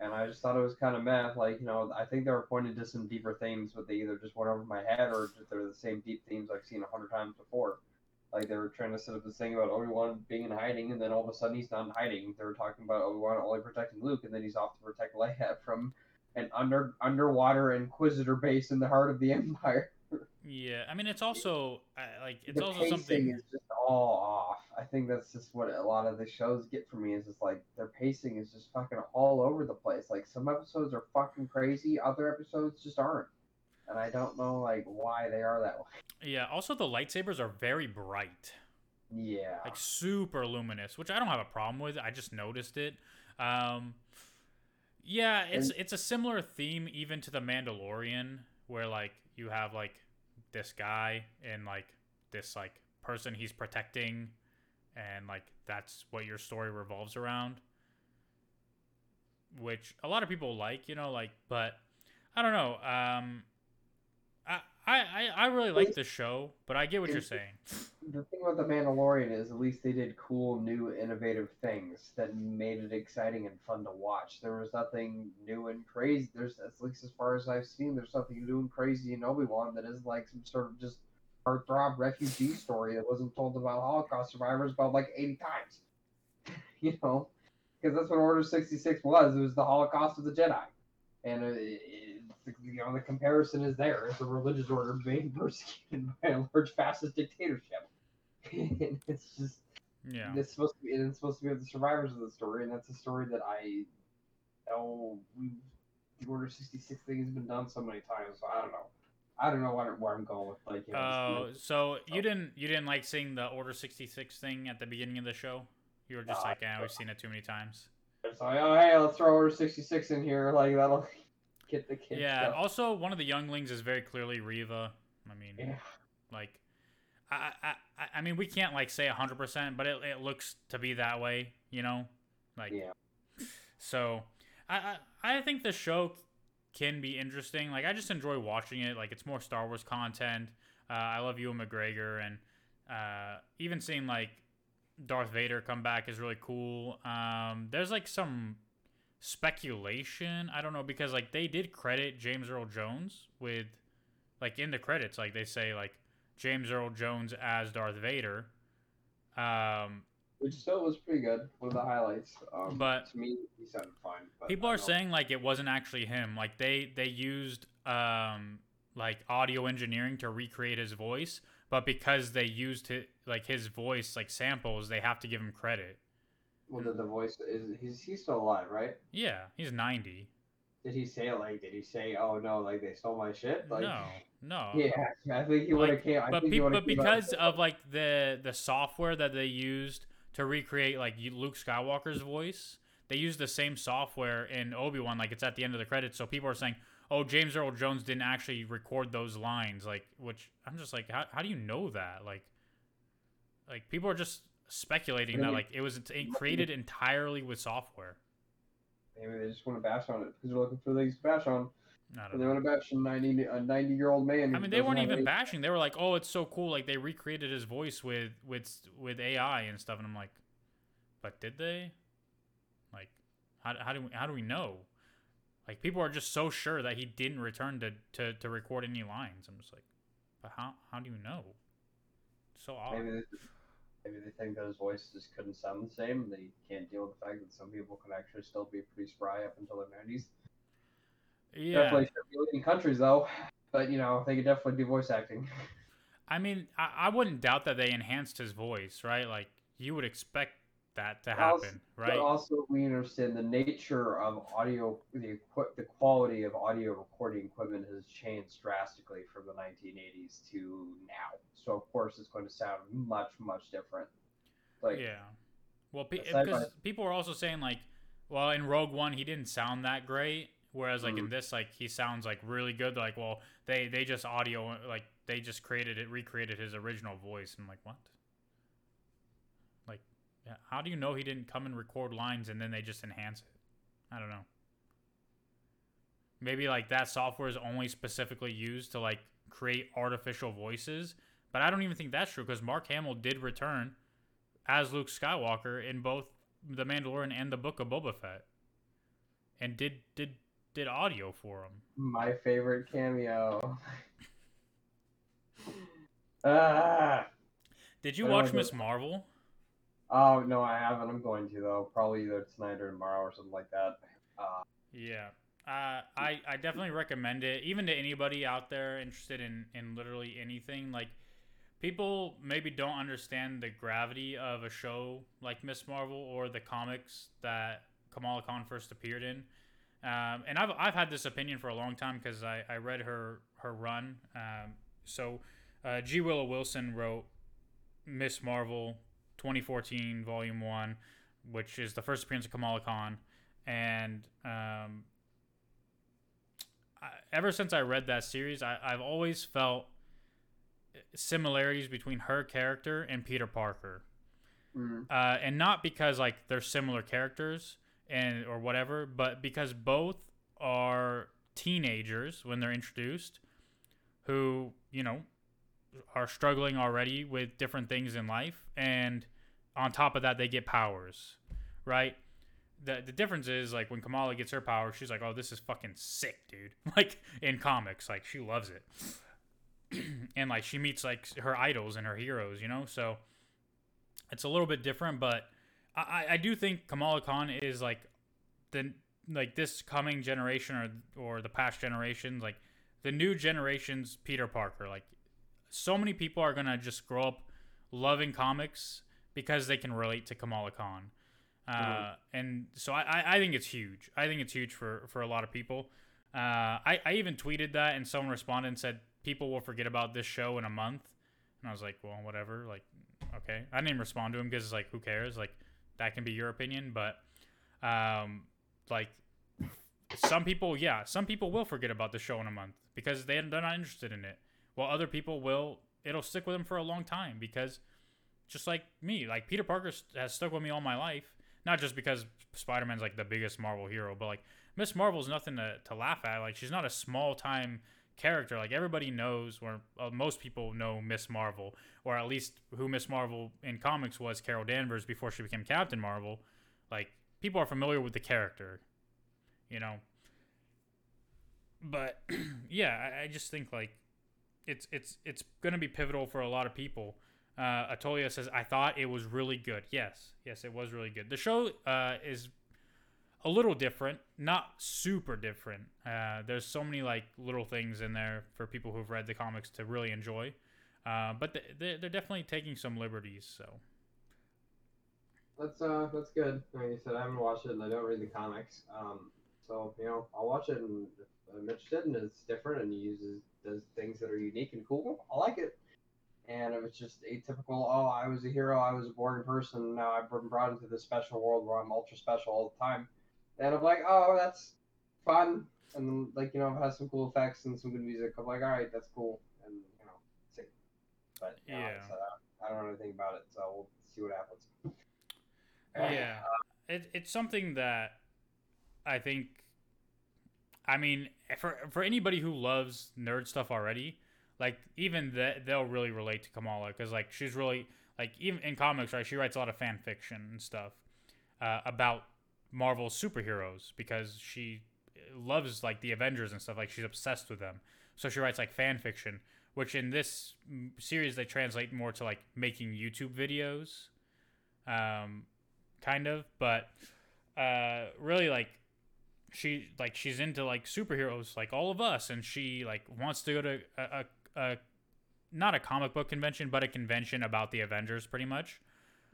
and I just thought it was kind of meh. Like you know, I think they were pointed to some deeper themes, but they either just went over my head or they're the same deep themes I've seen a hundred times before. Like they were trying to set up this thing about Obi Wan being in hiding, and then all of a sudden he's not in hiding. They were talking about Obi Wan only protecting Luke, and then he's off to protect Leia from an under underwater Inquisitor base in the heart of the Empire. Yeah, I mean it's also uh, like it's the also pacing something. is just all off. I think that's just what a lot of the shows get for me is just like their pacing is just fucking all over the place. Like some episodes are fucking crazy, other episodes just aren't. And I don't know like why they are that way. Yeah. Also, the lightsabers are very bright, Yeah. like super luminous, which I don't have a problem with. I just noticed it. Um, yeah, it's And- it's a similar theme even to the Mandalorian, where like you have like this guy and like this like person he's protecting, and like that's what your story revolves around. Which a lot of people like, you know, like, but I don't know. Um, I I I really like the show, but I get what you're saying. the thing about the Mandalorian is at least they did cool, new, innovative things that made it exciting and fun to watch. There was nothing new and crazy. There's at least as far as I've seen, there's nothing new and crazy in Obi Wan that is like some sort of just heartthrob refugee story that wasn't told about Holocaust survivors about like 80 times. you know, because that's what Order 66 was. It was the Holocaust of the Jedi, and it, it, you know the comparison is there. It's a religious order being persecuted by a large fascist dictatorship. and it's just Yeah. it's supposed to be and it's supposed to be the survivors of the story, and that's a story that I oh we the Order sixty six thing has been done so many times, so I don't know. I don't know where, where I'm going with like you know, Oh, this- so you Oh. didn't you didn't like seeing the Order sixty six thing at the beginning of the show? You were just like, yeah, we've seen it too many times. it's like oh hey let's throw Order sixty six in here like that'll get the kids. Yeah. stuff. Also, one of the younglings is very clearly Reva. I mean, yeah. like, I I I, mean, we can't like say hundred percent, but it it looks to be that way. You know, like Yeah. So, I, I I think the show can be interesting. Like I just enjoy watching it. Like it's more Star Wars content. Uh, I love Ewan McGregor, and uh, even seeing like Darth Vader come back is really cool. Um, there's like some speculation. I don't know because like they did credit James Earl Jones with like in the credits, like they say like James Earl Jones as Darth Vader. Um, Which still was pretty good. One of the highlights. Um, But- to me, he sounded fine. But people are saying like it wasn't actually him like they they used um like audio engineering to recreate his voice but because they used it like his voice like samples they have to give him credit Well, the, the voice is he's he's still alive, right? yeah he's 90 Did he say like? Did he say, "Oh no, like they stole my shit"? Like, no no Yeah, I think he would have Like, came. I but, think pe- but because of like the the software that they used to recreate like Luke Skywalker's voice, they used the same software in Obi Wan. Like it's at the end of the credits, so people are saying, "Oh, James Earl Jones didn't actually record those lines." Like, which I'm just like, how how do you know that? Like, like people are just speculating that like it was created entirely with software. maybe they just want to bash on it because they're looking for things to bash on. Don't And they want to bash a ninety a ninety year old man. I mean, they weren't even any- bashing. They were like, "Oh, it's so cool!" Like they recreated his voice with with with AI and stuff. And I'm like, "But did they? Like, how, how do we, how do we know? Like, people are just so sure that he didn't return to to, to record any lines. I'm just like, but how how do you know? So odd. Maybe maybe they think that his voice just couldn't sound the same. They can't deal with the fact that some people can actually still be pretty spry up until their nineties. yeah. Definitely in countries though, but you know they could definitely do voice acting. I mean, I, I wouldn't doubt that they enhanced his voice, right? Like you would expect that to Also- happen, But right? also, we understand the nature of audio, the the quality of audio recording equipment has changed drastically from the 1980s to now. So of course, it's going to sound much, much different. Like, yeah. Well, pe- because by- people are also saying like, well, in Rogue One he didn't sound that great, whereas like in Mhm. this like he sounds like really good. Like, well, they they just audio like they just created it, recreated his original voice. And I'm like, what? How do you know he didn't come and record lines and then they just enhance it? I don't know. Maybe like that software is only specifically used to like create artificial voices, but I don't even think that's true because Mark Hamill did return as Luke Skywalker in both The Mandalorian and the Book of Boba Fett, and did did did audio for him. my favorite cameo. ah, Did you watch Miss Marvel? Oh no, I haven't. I'm going to though. Probably either tonight or tomorrow or something like that. Uh, Yeah. Uh, I, I definitely recommend it, even to anybody out there interested in, in literally anything. Like, people maybe don't understand the gravity of a show like Miss Marvel or the comics that Kamala Khan first appeared in. Um, and I've, I've had this opinion for a long time because I, I read her, her run. Um, so, uh, G. Willow Wilson wrote Miss Marvel 2014, Volume 1, which is the first appearance of Kamala Khan. And um, I, ever since I read that series, I, I've always felt similarities between her character and Peter Parker. mm, Uh, and not because like they're similar characters and or whatever, but because both are teenagers when they're introduced, who you know are struggling already with different things in life, and on top of that, they get powers, right? The, the difference is like when Kamala gets her power, she's like, "Oh, this is fucking sick, dude!" Like in comics, like she loves it, and like she meets like her idols and her heroes, you know. So it's a little bit different, but I, I- do think Kamala Khan is like the like this coming generation or or the past generation, like the new generation's Peter Parker. Like so many people are gonna just grow up loving comics because they can relate to Kamala Khan. Uh, Mhm. and so I, I- I think it's huge. I think it's huge for, for a lot of people. Uh, I, I even tweeted that and someone responded and said people will forget about this show in a month. And I was like, well, whatever. Like, okay. I didn't even respond to him because it's like, who cares? Like, that can be your opinion. But, um, like, some people, yeah, some people will forget about the show in a month because they, they're not interested in it. While other people will, it'll stick with them for a long time because just like me, like Peter Parker has stuck with me all my life. Not just because Spider Man's like the biggest Marvel hero, but like Miss Marvel's nothing to, to laugh at. Like she's not a small time character. Like everybody knows, or uh, most people know Miss Marvel, or at least who Miss Marvel in comics was Carol Danvers before she became Captain Marvel. Like people are familiar with the character, you know. But yeah, I, I just think like it's it's it's gonna be pivotal for a lot of people. Uh, Atolia says, "I thought it was really good. Yes, yes, it was really good. The show uh, is a little different, not super different. Uh, there's so many like little things in there for people who've read the comics to really enjoy. Uh, but th- they're, they're definitely taking some liberties. So that's uh, that's good. Like you said, I haven't watched it and I don't read the comics. Um, so you know, I'll watch it and if I'm interested and it's different and he uses does things that are unique and cool, I like it. And it was just atypical, oh, I was a hero, I was a boring person, now I've been brought into this special world where I'm ultra special all the time. And I'm like, oh, that's fun. And like, you know, it has some cool effects and some good music. I'm like, all right, that's cool. And, you know, see. But, you know, Yeah. it's, uh, I don't know anything about it, so we'll see what happens. yeah, it, it's something that I think. I mean, for for anybody who loves nerd stuff already, like even that they'll really relate to Kamala because like she's really like even in comics, right? She writes a lot of fan fiction and stuff uh, about Marvel superheroes because she loves like the Avengers and stuff. Like she's obsessed with them, so she writes like fan fiction, which in this series they translate more to like making YouTube videos, um, kind of. But uh, really like she like she's into like superheroes like all of us and she like wants to go to a, a, a not a comic book convention but a convention about the avengers pretty much.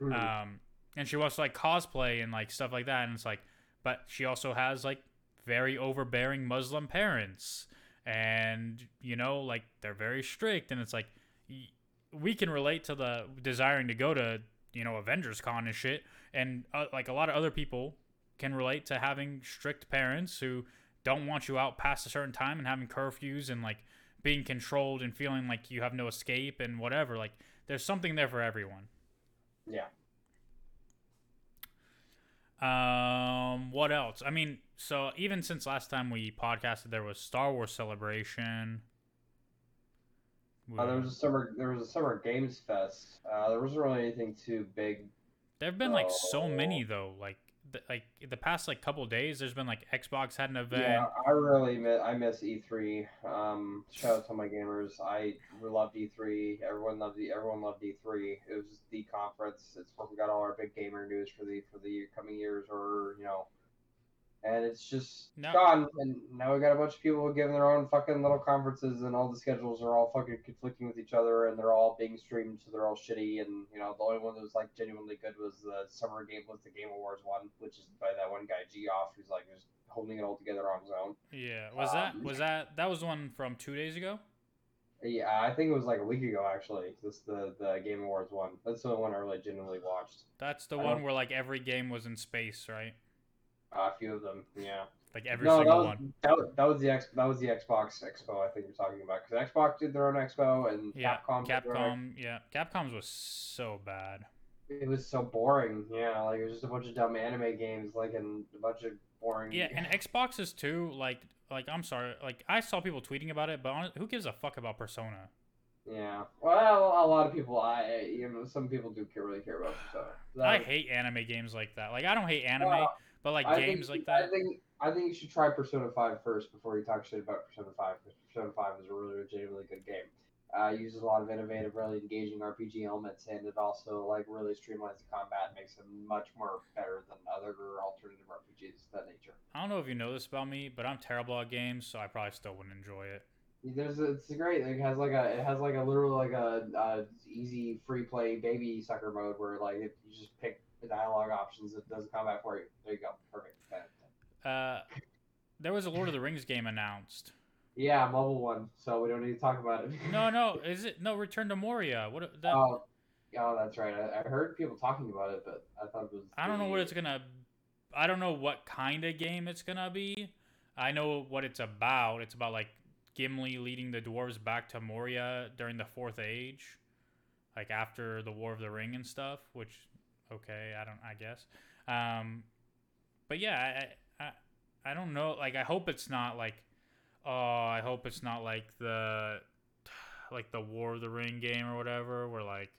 Mhm. um and she wants to like cosplay and like stuff like that and it's like but she also has like very overbearing muslim parents. And you know like they're very strict and it's like y- we can relate to the desiring to go to you know avengers con and shit. And uh, like a lot of other people can relate to having strict parents who don't want you out past a certain time and having curfews and like being controlled and feeling like you have no escape and whatever like there's something there for everyone yeah. um, what else? I mean, so even since last time we podcasted, there was Star Wars Celebration. Uh, there was a summer. There was a summer games fest. Uh, there wasn't really anything too big. There've been like so many though. Like like the past like couple days, there's been like Xbox had an event. Yeah, I really miss, I miss E3. Um, shout out to my gamers. I loved E3. Everyone loved the everyone loved E3. It was the conference. It's where we got all our big gamer news for the for the coming years, or you know, and it's just No. gone. And now we got a bunch of people giving their own fucking little conferences, and all the schedules are all fucking conflicting with each other, and they're all being streamed, so they're all shitty. And you know, the only one that was like genuinely good was the summer game, was the Game Awards one, which is by that one guy Geoff, who's like just holding it all together on his own. Yeah, was that Um, was that that was one from two days ago? Yeah, I think it was like a week ago actually. This the the Game Awards one. That's the one I really genuinely watched. That's the I one where like every game was in space, right? Uh, a few of them, yeah. Like every no, that single was, one. That, was- that was the X. That was the Xbox Expo. I think you're talking about because Xbox did their own Expo and Yeah, Capcom. did their own Capcom. Yeah, Capcom's was so bad. It was so boring. Yeah, like it was just a bunch of dumb anime games, like and a bunch of boring. Yeah, and Xboxes too. Like, like I'm sorry. Like I saw people tweeting about it, but who gives a fuck about Persona? Yeah. Well, a lot of people. I you know some people do care, really care about Persona. That I hate anime games like that. Like I don't hate anime, Well, but like I think games like you- that. I think I think you should try Persona 5 first before you talk shit about Persona 5. Because Persona 5 is a really legitimately good game. Uh, it uses a lot of innovative, really engaging RPG elements, and it also like really streamlines the combat, makes it much more better than other alternative RPGs of that nature. I don't know if you know this about me, but I'm terrible at games, so I probably still wouldn't enjoy it. There's a, it's great. It has like a it has like a literal like a, a easy free play baby sucker mode where like if you just pick the dialogue options, it does combat for you. There you go, perfect. Ten out of ten. Uh, there was a Lord of the Rings game announced. Yeah, mobile one, so we don't need to talk about it. No, no, is it no Return to Moria? What that, Oh, oh, that's right. I, I heard people talking about it, but I thought it was. I don't know what it's gonna. I don't know what kind of game it's gonna be. I know what it's about. It's about like Gimli leading the dwarves back to Moria during the Fourth Age, like after the War of the Ring and stuff. Which, okay, I don't. I guess. Um, but yeah, I, I, I don't know. Like, I hope it's not like. Oh, I hope it's not like the, like the War of the Ring game or whatever, where like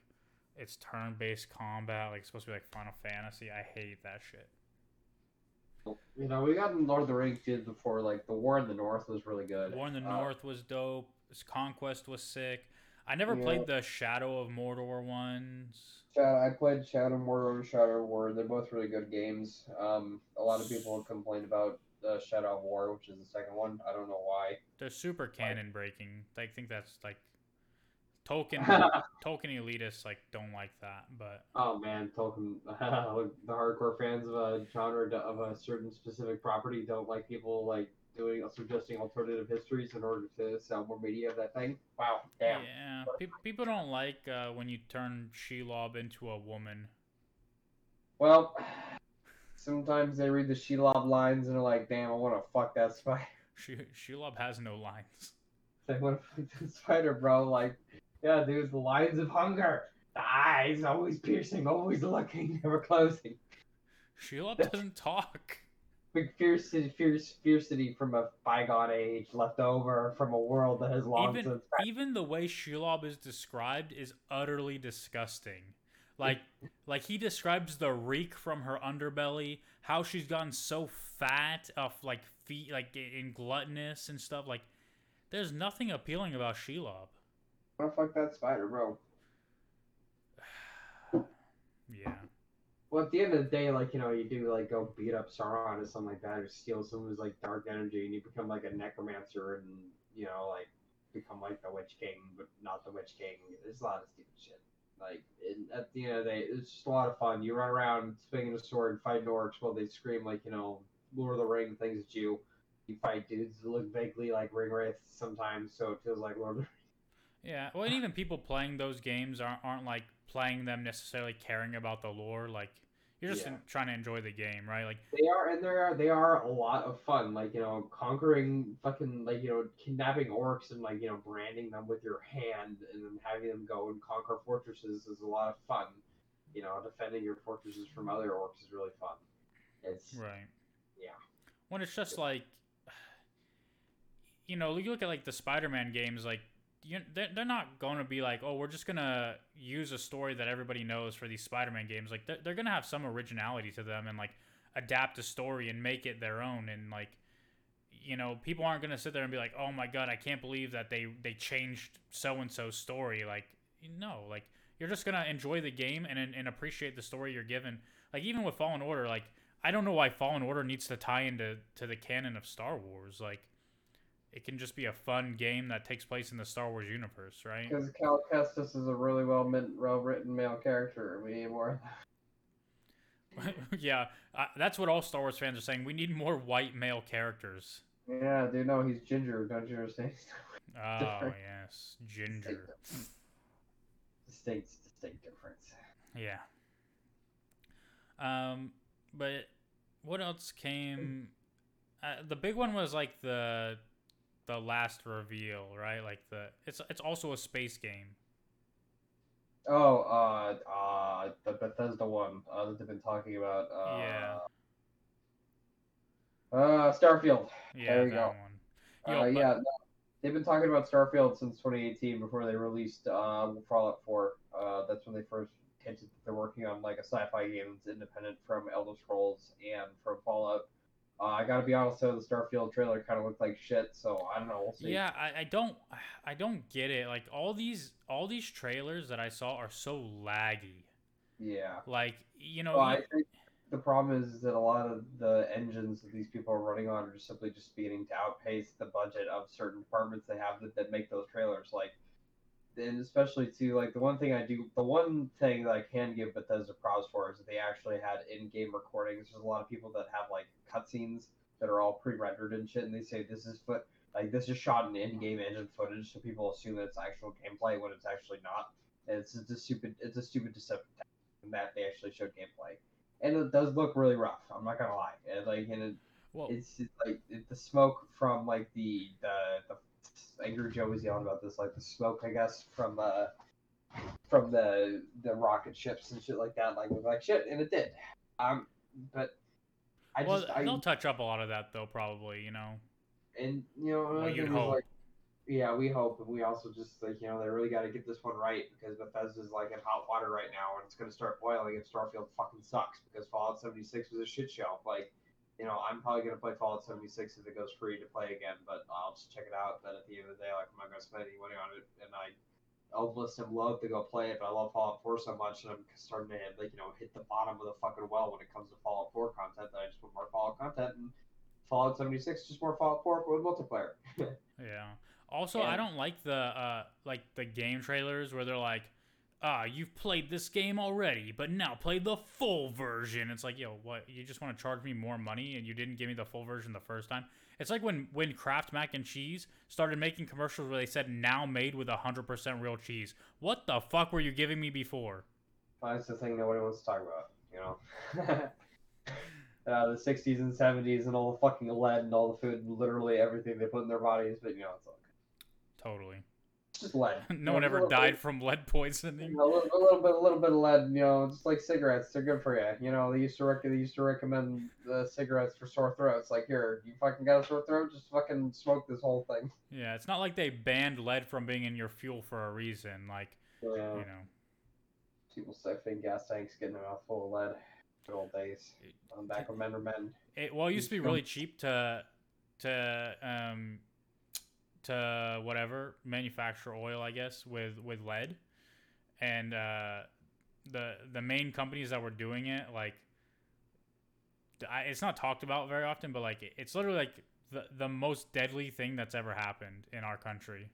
it's turn-based combat, like it's supposed to be like Final Fantasy. I hate that shit. You know, we got Lord of the Rings did before, like the War in the North was really good. War in the Uh, North was dope. This Conquest was sick. I never Yeah. played the Shadow of Mordor ones. Shadow, I played Shadow Mordor and Shadow War. They're both really good games. Um, a lot of people have complained about uh, Shadow War, which is the second one. I don't know why. They're super canon breaking. I think that's like Tolkien. Tolkien elitists like don't like that, but Oh man, Tolkien, the hardcore fans of a genre of a certain specific property don't like people like doing suggesting alternative histories in order to sell more media of that thing. Wow, damn. yeah, pe- people don't like uh, when you turn Shelob into a woman. Well, sometimes they read the Shelob lines and they're like, "Damn, I want to fuck that spider." She Shelob has no lines. They want to fuck that spider, bro. Like, yeah, dude, the lines of hunger, the eyes always piercing, always looking, never closing. Shelob doesn't talk. Big fiercity, fierce, fiercity from a bygone age, left over from a world that has long even since. even the way Shelob is described is utterly disgusting. Like like he describes the reek from her underbelly, how she's gotten so fat of like feet like in gluttonous and stuff. Like there's nothing appealing about Shelob. I fuck that spider, bro. Yeah. Well, at the end of the day, like you know, you do like go beat up Sauron or something like that, or steal someone's like dark energy, and you become like a necromancer, and you know, like become like the Witch King, but not the Witch King. There's a lot of stupid shit. Like at the end of the day, it's just a lot of fun. You run around swinging a sword, fighting orcs while they scream like you know Lord of the Ring things at you. You fight dudes that look vaguely like ring wraiths sometimes, so it feels like Lord of the Yeah. Well, and even people playing those games aren't, aren't like playing them necessarily caring about the lore. Like you're just Yeah. in, trying to enjoy the game, right? Like They are, and they are, they are a lot of fun. Like you know, conquering fucking like you know, kidnapping orcs and like you know, branding them with your hand and then having them go and conquer fortresses is a lot of fun. You know, defending your fortresses from other orcs is really fun. It's Right. Yeah. When it's just like, you know, you look at like the Spider-Man games, like you, they're, they're not going to be like, oh, we're just gonna use a story that everybody knows for these Spider-Man games. Like they're, they're gonna have some originality to them, and like adapt a story and make it their own and like you know people aren't gonna sit there and be like oh my god i can't believe that they they changed so and so's story. Like no like you're just gonna enjoy the game and and appreciate the story you're given. Like even with fallen order like i don't know why fallen order needs to tie into to the canon of star wars. Like it can just be a fun game that takes place in the Star Wars universe, right? Because Cal Kestis is a really well well written male character. We need more. yeah, uh, that's what all Star Wars fans are saying. We need more white male characters. Yeah, dude. No, he's ginger. Don't you understand? oh yes, ginger. Distinct, distinct difference. Yeah. Um, but what else came? Uh, the big one was like the the last reveal, right? Like the it's it's also a space game. Oh, uh, uh, the Bethesda one uh, that they've been talking about. Uh, yeah. Uh, Starfield. Yeah, there you go. One. Yo, uh, but... Yeah, no, they've been talking about Starfield since 2018 before they released uh, Fallout 4. Uh, that's when they first hinted that they're working on like a sci-fi game that's independent from Elder Scrolls and from Fallout. Uh, I gotta be honest though, the Starfield trailer kind of looked like shit, so I don't know. We'll see. Yeah, I, I don't, I don't get it. Like all these, all these trailers that I saw are so laggy. Yeah. Like you know. Well, I think the problem is that a lot of the engines that these people are running on are just simply just beginning to outpace the budget of certain departments they have that, that make those trailers. Like and especially too like the one thing I do the one thing that I can give Bethesda props for is that they actually had in-game recordings. There's a lot of people that have like cutscenes that are all pre-rendered and shit, and they say this is foot like this is shot in in-game engine footage, so people assume that it's actual gameplay when it's actually not. And it's just a stupid it's a stupid deception that they actually showed gameplay, and it does look really rough. I'm not gonna lie, and like and it, well, it's, it's like it, the smoke from like the the the Angry Joe was yelling about this, like the smoke, I guess, from uh from the the rocket ships and shit like that, like like shit, and it did. Um, but I well, just they'll touch up a lot of that though, probably, you know. And you know, well, you'd hope. Like, yeah, we hope, and we also just like you know they really got to get this one right because Bethesda's like in hot water right now, and it's gonna start boiling if Starfield fucking sucks because Fallout 76 was a shit show. Like you know, I'm probably gonna play Fallout 76 if it goes free to play again, but I'll just check it out. But at the end of the day, like I'm not gonna spend any money on it, and I, I'll list him love to go play it, but I love Fallout 4 so much, and I'm starting to like you know hit the bottom of the fucking well when it comes to Fallout 4 content. That I just want more Fallout content, and Fallout 76 just more Fallout 4 with multiplayer. yeah. Also, and, I don't like the uh like the game trailers where they're like ah, you've played this game already, but now play the full version. It's like, yo, what? You just want to charge me more money and you didn't give me the full version the first time? It's like when when Kraft Mac and Cheese started making commercials where they said now made with 100% real cheese. What the fuck were you giving me before? that's the thing nobody wants to talk about, you know. uh, the 60s and 70s and all the fucking lead and all the food literally everything they put in their bodies, but you know, it's all good. Totally just lead. no one ever died bit, from lead poisoning. You know, a, little, a, little, bit, a little bit of lead. You know, just like cigarettes, they're good for you. You know, they used to rec- they used to recommend the cigarettes for sore throats. Like, here, you fucking got a sore throat, just fucking smoke this whole thing. Yeah, it's not like they banned lead from being in your fuel for a reason. Like, yeah. you know, people siphoning gas tanks, getting them out full of lead. Good old days. I'm back when men were men. It, well, it used to be really cheap to to um to whatever manufacture oil, I guess, with with lead, and uh, the the main companies that were doing it, like, I, it's not talked about very often, but like, it's literally like the the most deadly thing that's ever happened in our country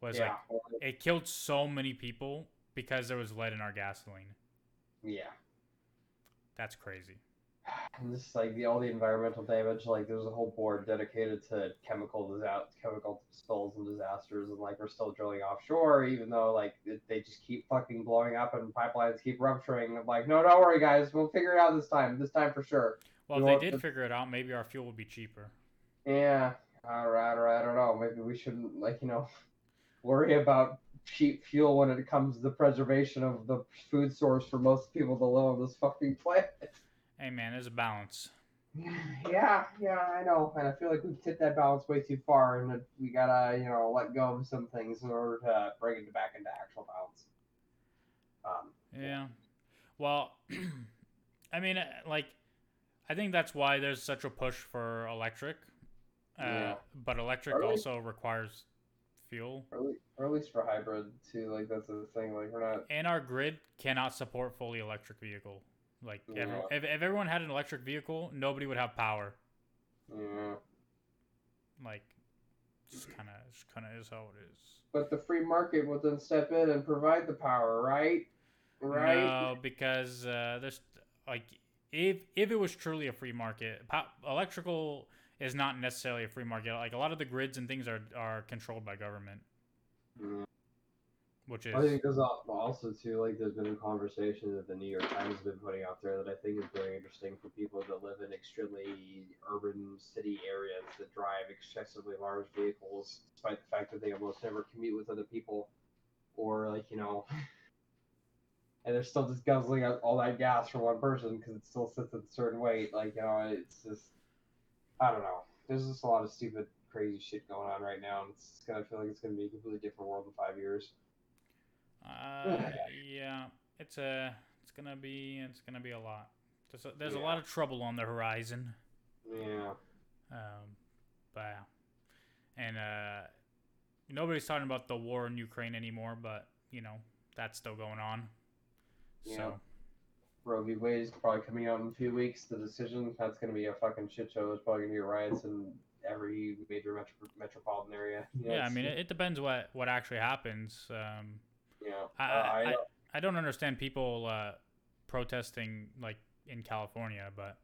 was yeah. like it killed so many people because there was lead in our gasoline. Yeah, that's crazy and this like the all the environmental damage. Like there's a whole board dedicated to chemical disa- chemical spills and disasters, and like we're still drilling offshore, even though like it, they just keep fucking blowing up and pipelines keep rupturing. I'm like, no, don't worry, guys, we'll figure it out this time. This time for sure. Well, we if they did figure it out, maybe our fuel would be cheaper. Yeah, all right, all right. I don't know. Maybe we shouldn't like you know worry about cheap fuel when it comes to the preservation of the food source for most people to live on this fucking planet. Hey man, there's a balance. Yeah, yeah, I know, and I feel like we've tipped that balance way too far, and we gotta, you know, let go of some things in order to bring it back into actual balance. Um, yeah. Well, I mean, uh, like, I think that's why there's such a push for electric. Uh, Yeah. But electric we- also requires fuel, Or, or at least for hybrid too. Like that's the thing. Like we're not. and our grid cannot support fully electric vehicle. Like every, if, if everyone had an electric vehicle, nobody would have power. Yeah. Like, it's kind of it's kind of is how it is. But the free market will then step in and provide the power, right? Right. No, because uh, there's like if if it was truly a free market, po- electrical is not necessarily a free market. Like a lot of the grids and things are are controlled by government, Mm. Which is I think al- also too like there's been a conversation that the New York Times has been putting out there that I think is very interesting for people that live in extremely urban city areas that drive excessively large vehicles, despite the fact that they almost never commute with other people, or like you know, and they're still just guzzling out all that gas for one person because it still sits at a certain weight. Like you know, it's just I don't know. There's just a lot of stupid, crazy shit going on right now, and it's gonna feel like it's gonna be a completely different world in five years. Uh, yeah, it's a it's gonna be it's gonna be a lot. There's a, there's a lot of trouble on the horizon. Yeah. Um, but yeah. and uh, nobody's talking about the war in Ukraine anymore, but you know that's still going on. Yeah. So Roe v. Wade is probably coming out in a few weeks. The decision that's going to be a fucking shit show. There's probably going to be riots in every major metro- metropolitan area. You know, yeah, I mean it, it depends what what actually happens. Um, yeah. I, Uh, I, I, I, I don't understand people uh, protesting like in California, but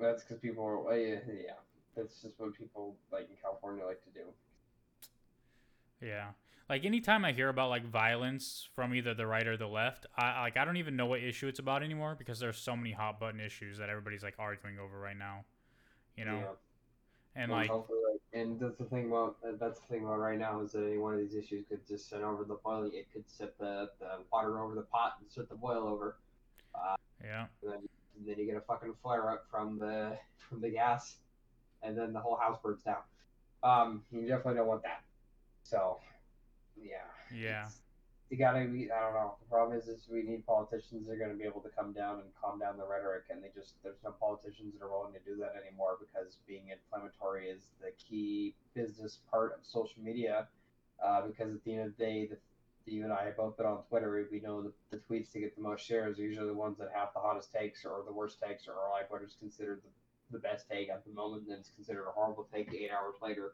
that's because people are. well, yeah, yeah, that's just what people like in California like to do. yeah, like anytime I hear about like violence from either the right or the left, I like I don't even know what issue it's about anymore because there's so many hot button issues that everybody's like arguing over right now, you know, Yeah. And like hopefully, like, and that's the thing about that's the thing about right now is that any one of these issues could just send over the boil. It could set the, the water over the pot and set the boil over. yeah, and then, and then you get a fucking flare up from the from the gas, and then the whole house burns down. Um, you definitely don't want that. So, yeah. yeah, It's- You gotta be. I don't know. The problem is, is we need politicians that are to be able to come down and calm down the rhetoric, and they just there's no politicians that are willing to do that anymore because being inflammatory is the key business part of social media. Uh, because at the end of the day, the, you and I have both been on Twitter. We know the, the tweets that get the most shares are usually the ones that have the hottest takes or the worst takes, or like what is considered the, the best take at the moment, and then it's considered a horrible take eight hours later.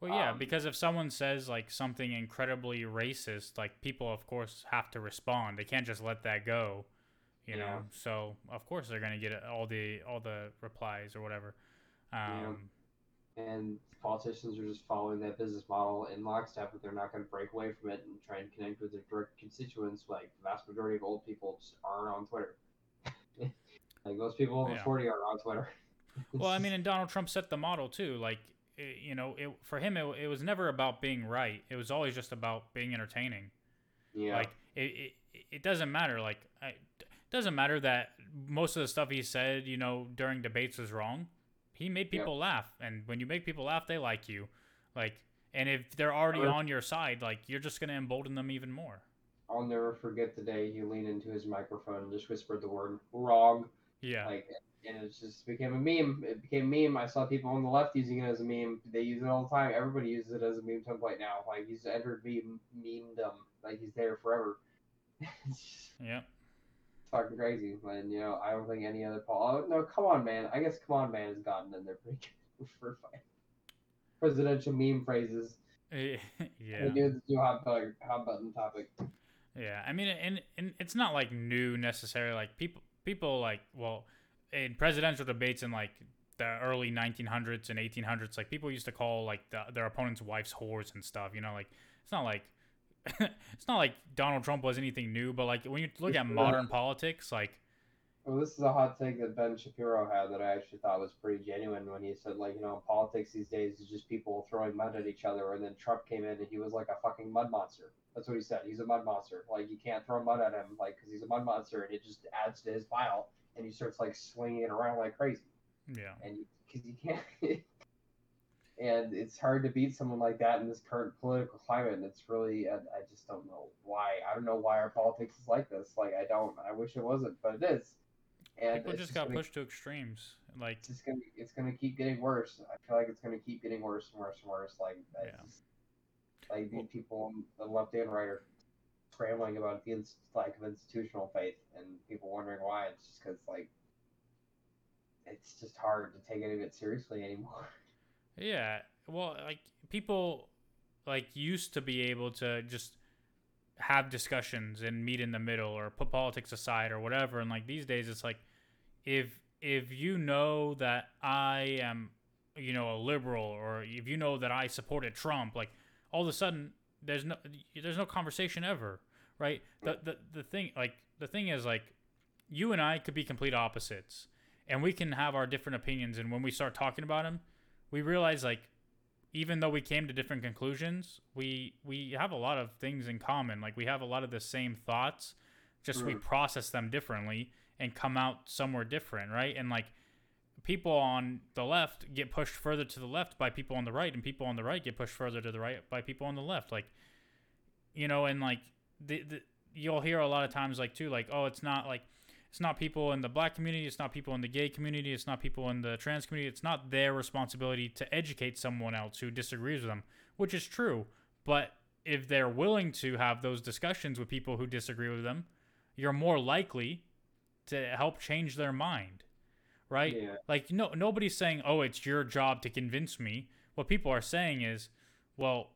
Well, yeah, Um, because if someone says like something incredibly racist, like people of course have to respond. They can't just let that go, you know. So of course they're gonna get all the all the replies or whatever. Um, and politicians are just following that business model in lockstep, but they're not going to break away from it and try and connect with their direct constituents. Like the vast majority of old people just aren't on Twitter. like most people over Yeah. forty aren't on Twitter. Well, I mean, and Donald Trump set the model too. Like, it, you know, it, for him, it, it was never about being right. It was always just about being entertaining. yeah, Like, it, it, it doesn't matter. Like, I, it doesn't matter that most of the stuff he said, you know, during debates was wrong. He made people laugh, and when you make people laugh, they like you. Like, and if they're already on your side, like, you're just gonna embolden them even more. I'll never forget the day he leaned into his microphone and just whispered the word "wrong." Yeah. Like, and it just became a meme. It became a meme. I saw people on the left using it as a meme. They use it all the time. Everybody uses it as a meme template now. Like he's entered meme memedom. Like he's there forever. yeah. fucking crazy. And you know, I don't think any other Paul. Oh, no, come on, man. I guess come on, man has gotten in there pretty good for five presidential meme phrases. Eh, yeah. We do new hot button, hot button topic. Yeah, I mean, and, and it's not like new necessarily. Like people, people like well, in presidential debates in like the early 1900s and 1800s, like people used to call like the, their opponent's wives whores and stuff. You know, like it's not like it's not like Donald Trump was anything new, but like when you look at modern politics, like Well, this is a hot take that Ben Shapiro had that I actually thought was pretty genuine when he said, like, you know, politics these days is just people throwing mud at each other. And then Trump came in and he was like a fucking mud monster. That's what he said. He's a mud monster. Like, you can't throw mud at him, like, because he's a mud monster, and it just adds to his pile. And he starts like swinging it around like crazy. yeah, and because you can't and it's hard to beat someone like that in this current political climate and it's really I, I just don't know why i don't know why our politics is like this like i don't i wish it wasn't but it is And People it's just got gonna, pushed to extremes. Like, It's gonna it's gonna keep getting worse. I feel like it's gonna keep getting worse and worse and worse. Like Yeah. just, like these people on the left and right are scrambling about the ins- lack of institutional faith, and people wondering why. It's just because like it's just hard to take any of it seriously anymore. yeah, well, like people like used to be able to just have discussions and meet in the middle or put politics aside or whatever and like these days it's like if if you know that I am you know a liberal or if you know that I supported Trump like all of a sudden there's no there's no conversation ever right? The the the thing like the thing is like you and I could be complete opposites and we can have our different opinions and when we start talking about them we realize like even though we came to different conclusions we we have a lot of things in common. Like we have a lot of the same thoughts just we process them differently and come out somewhere different right? And like people on the left get pushed further to the left by people on the right and people on the right get pushed further to the right by people on the left. Like you know and like the, the you'll hear a lot of times like too like oh it's not like it's not people in the black community it's not people in the gay community it's not people in the trans community it's not their responsibility to educate someone else who disagrees with them which is true but if they're willing to have those discussions with people who disagree with them you're more likely to help change their mind right? Yeah. like no nobody's saying oh it's your job to convince me. What people are saying is well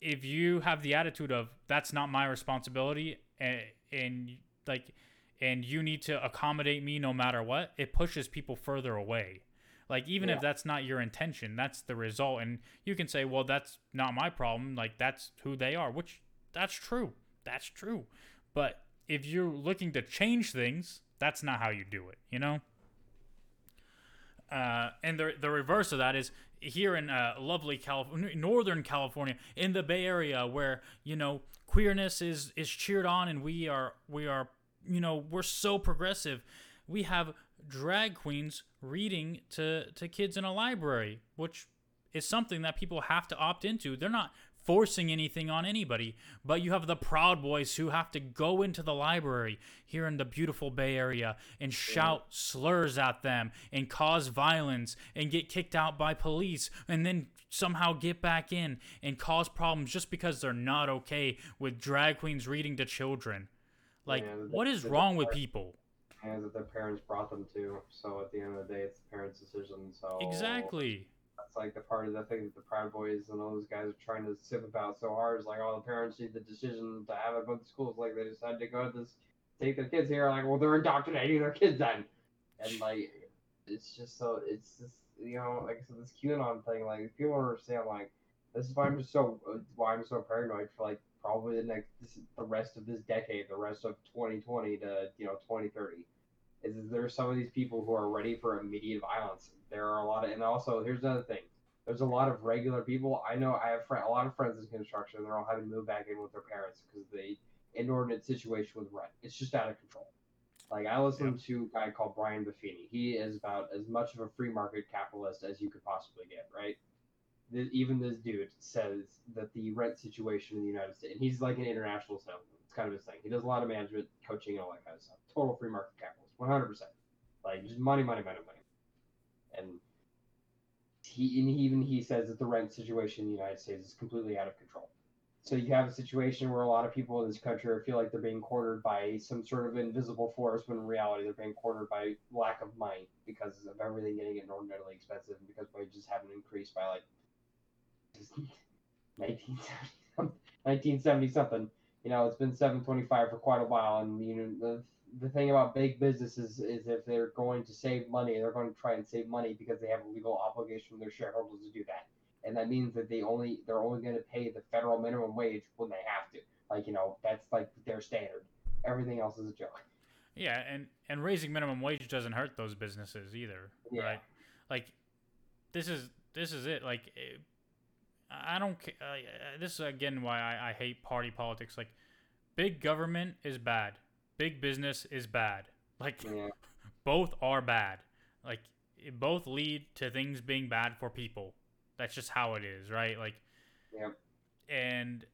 if you have the attitude of that's not my responsibility and, and like and you need to accommodate me no matter what it pushes people further away. Like even Yeah. if that's not your intention that's the result and you can say well that's not my problem like that's who they are which that's true that's true. But if you're looking to change things that's not how you do it you know uh, and the the reverse of that is here in uh, lovely California, Northern California, in the Bay Area, where you know queerness is is cheered on, and we are we are you know we're so progressive. We have drag queens reading to to kids in a library, which is something that people have to opt into. They're not forcing anything on anybody, but you have the Proud Boys who have to go into the library here in the beautiful Bay Area and shout slurs at them and cause violence and get kicked out by police and then somehow get back in and cause problems just because they're not okay with drag queens reading to children. Like, Yeah, what is wrong with people? And that their parents brought them to. So at the end of the day, it's the parents' decision. So Exactly. That's like the part of the thing that the Proud Boys and all those guys are trying to sip about so hard. Is like, all the parents made the decision to have it go to schools. Like they decided to go to this, take their kids here. Like, well, they're indoctrinating their kids then, and like, it's just so it's just you know, like I said, this QAnon thing. Like, people understand. Like, this is why I'm just so why I'm so paranoid for like probably the next the rest of this decade, the rest of 2020 to you know 2030 is there are some of these people who are ready for immediate violence. There are a lot of, and also here's another thing. There's a lot of regular people. I know I have fr- a lot of friends in construction. They're all having to move back in with their parents because the inordinate situation with rent. It's just out of control. Like I listen to a guy called Brian Buffini. He is about as much of a free market capitalist as you could possibly get, right? Th- Even this dude says that the rent situation in the United States, and he's like an international salesman. It's kind of his thing. He does a lot of management, coaching, and all that kind of stuff. Total free market capitalist, 100%. Like just money, money, money, money. And he, and even he says that the rent situation in the United States is completely out of control. So you have a situation where a lot of people in this country feel like they're being cornered by some sort of invisible force, when in reality they're being cornered by lack of money because of everything getting inordinately expensive and because wages haven't increased by like 1970, 1970 something. You know, it's been 725 for quite a while, and you know the the thing about big businesses is if they're going to save money, they're going to try and save money because they have a legal obligation to their shareholders to do that and that means that they only they're only going to pay the federal minimum wage when they have to. Like you know, that's like their standard. Everything else is a joke. Yeah, and and raising minimum wage doesn't hurt those businesses either, Yeah. right? Like this is this is it. Like eh, I don't. Uh, this is again why I, I hate party politics. Like big government is bad. Big business is bad. Like Yeah, both are bad. Like it both lead to things being bad for people. That's just how it is, right? Like Yeah. and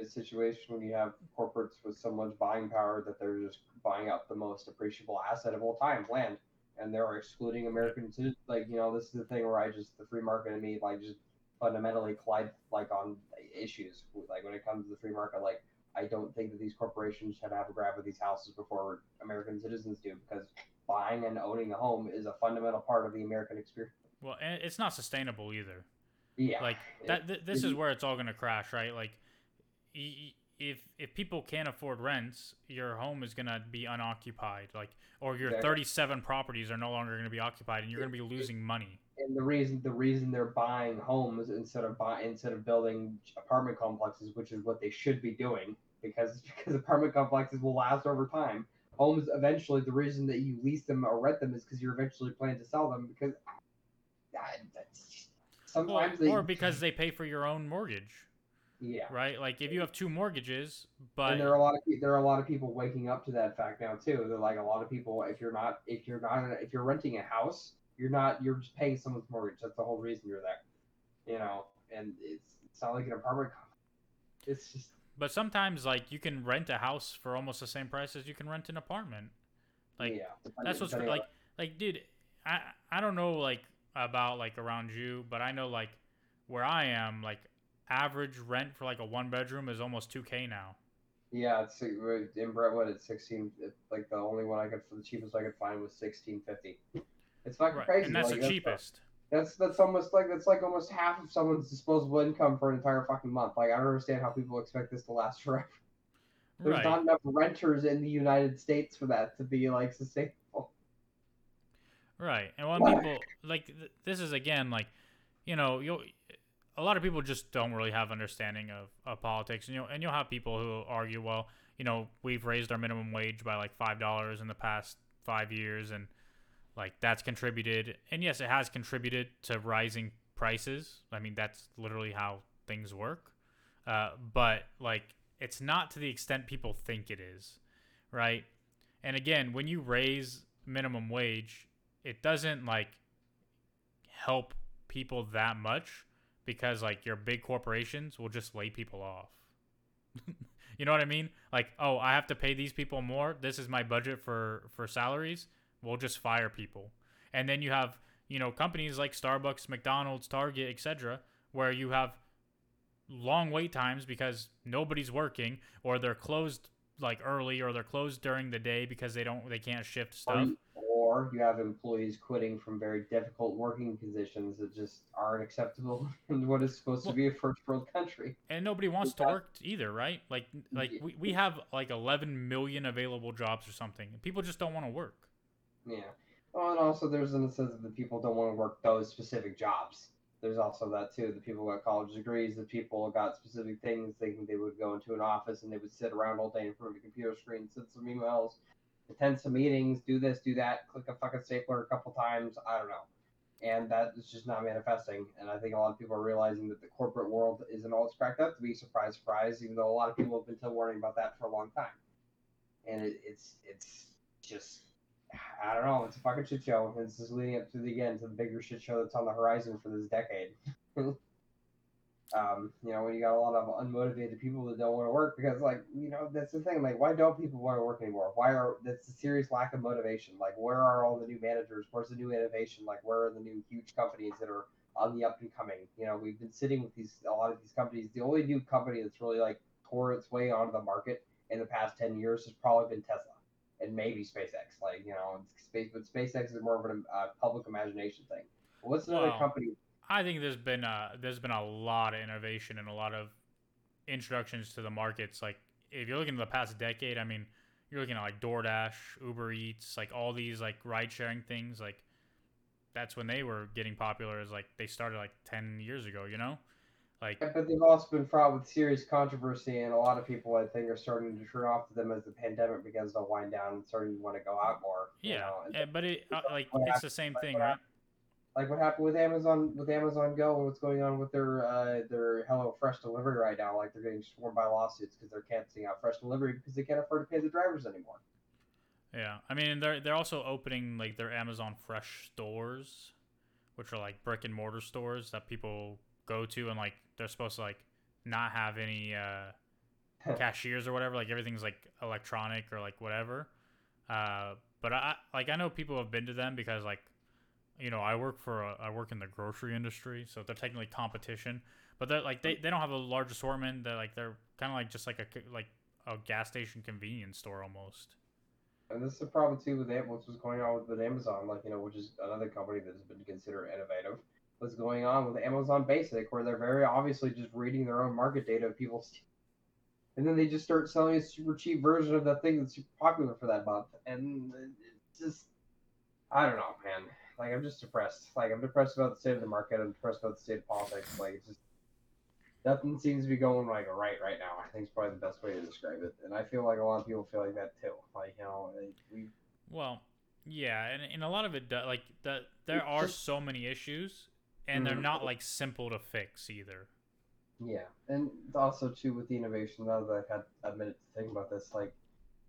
a situation when you have corporates with so much buying power that they're just buying up the most appreciable asset of all time, land, and they're excluding American citizens. Like you know, this is the thing where I just the free market and me like just fundamentally collide like on issues. Like when it comes to the free market, like I don't think that these corporations should have a grab of these houses before American citizens do because buying and owning a home is a fundamental part of the American experience. Well, and it's not sustainable either. Yeah, Like that. Th- this is where it's all gonna crash, right? Like, y- if if people can't afford rents, your home is gonna be unoccupied. Like, or your Exactly. 37 properties are no longer gonna be occupied, and you're gonna be losing money. And the reason the reason they're buying homes instead of buy, instead of building apartment complexes, which is what they should be doing, because because apartment complexes will last over time. Homes eventually, the reason that you lease them or rent them is because you're eventually planning to sell them. Because I, that's, Well, sometimes they, or because they pay for your own mortgage, yeah. right? Like, if you have two mortgages, but and there are a lot of there are a lot of people waking up to that fact now too. They're like a lot of people. If you're not if you're not if you're renting a house, you're not you're just paying someone's mortgage. That's the whole reason you're there. You know, and it's it's not like an apartment. It's just but sometimes like you can rent a house for almost the same price as you can rent an apartment. Like, yeah. that's what's on- like like dude i i don't know like about like around you but i know like where i am like average rent for like a one bedroom is almost 2k now Yeah, it's uh, in Brentwood. It's sixteen. It's like the only one I could for the cheapest I could find was sixteen fifty. It's fucking right crazy. and that's like, the cheapest That's that's almost like that's like almost half of someone's disposable income for an entire fucking month. Like I don't understand how people expect this to last forever. There's right not enough renters in the United States for that to be like sustainable. right and when people like th- this is again like you know you'll a lot of people just don't really have understanding of, of politics and you'll and you'll have people who argue well you know we've raised our minimum wage by like five dollars in the past five years and like that's contributed and yes it has contributed to rising prices. I mean that's literally how things work. Uh, but like it's not to the extent people think it is right? And again when you raise minimum wage it doesn't like help people that much because like your big corporations will just lay people off. You know what i mean? Like oh i have to pay these people more. This is my budget for for salaries we'll just fire people. And then you have you know companies like starbucks mcdonald's target etc where you have long wait times because nobody's working or they're closed like early or they're closed during the day because they don't they can't shift stuff. or you have employees quitting from very difficult working conditions that just aren't acceptable in what is supposed Well- to be a first world country. and nobody wants to work either right? Like like we, we have like 11 million available jobs or something. People just don't want to work Yeah. Well, and also there's an instance that people don't want to work those specific jobs. There's also that too. The people got college degrees. The people got specific things. Thinking they would go into an office and they would sit around all day in front of a computer screen, send some emails, attend some meetings, do this, do that, click a fucking stapler a couple times. I don't know. And that is just not manifesting. And I think a lot of people are realizing that the corporate world isn't all it's cracked up to be. Surprise, surprise. Even though a lot of people have been still warning about that for a long time. And it, it's it's just I don't know. It's a fucking shit show. This is leading up to the again to the bigger shit show that's on the horizon for this decade. um, you know, when you got a lot of unmotivated people that don't want to work because, like, you know, that's the thing. Like, why don't people want to work anymore? Why are that's a serious lack of motivation? Like, where are all the new managers? Where's the new innovation? Like, where are the new huge companies that are on the up and coming? You know, we've been sitting with these a lot of these companies. The only new company that's really like tore its way onto the market in the past ten years has probably been Tesla and maybe SpaceX. Like you know, space, but SpaceX is more of a uh, public imagination thing. What's another Wow. company? i think there's been uh there's been a lot of innovation and a lot of introductions to the markets like if you're looking at the past decade i mean you're looking at like doordash uber eats like all these like ride sharing things like that's when they were getting popular is like they started like 10 years ago you know like But they've also been fraught with serious controversy, and a lot of people, I think, are starting to turn off to them as the pandemic begins to wind down and starting to want to go out more. you yeah know, eh, but it uh, like it's the same like thing right like what happened with Amazon with Amazon Go and what's going on with their uh, their Hello Fresh delivery right now. Like they're getting swarmed by lawsuits because they're canceling out fresh delivery because they can't afford to pay the drivers anymore. Yeah, I mean they're they're also opening like their Amazon Fresh stores, which are like brick and mortar stores that people go to and like they're supposed to like not have any uh cashiers or whatever. Like everything's like electronic or like whatever. Uh, but I like I know people have been to them because like, you know, I work for a, I work in the grocery industry, so they're technically competition. But they're like they, they don't have a large assortment. They're like they're kind of like just like a like a gas station convenience store almost. And this is the problem too with what's going on with, with Amazon, like you know, which is another company that has been considered innovative. What's going on with Amazon Basic, where they're very obviously just reading their own market data of people's, and then they just start selling a super cheap version of the thing that's super popular for that month, and it's just, I don't know, man. Like I'm just depressed. Like I'm depressed about the state of the market. I'm depressed about the state of politics. Like it's just nothing seems to be going like right right now. I think it's probably the best way to describe it, and I feel like a lot of people feel like that too. Like you know, like, we Well, yeah, and, and a lot of it do, like that there are so many issues and they're Mhm. not like simple to fix either. Yeah, and also too with the innovation. Now that I've had a minute to think about this, like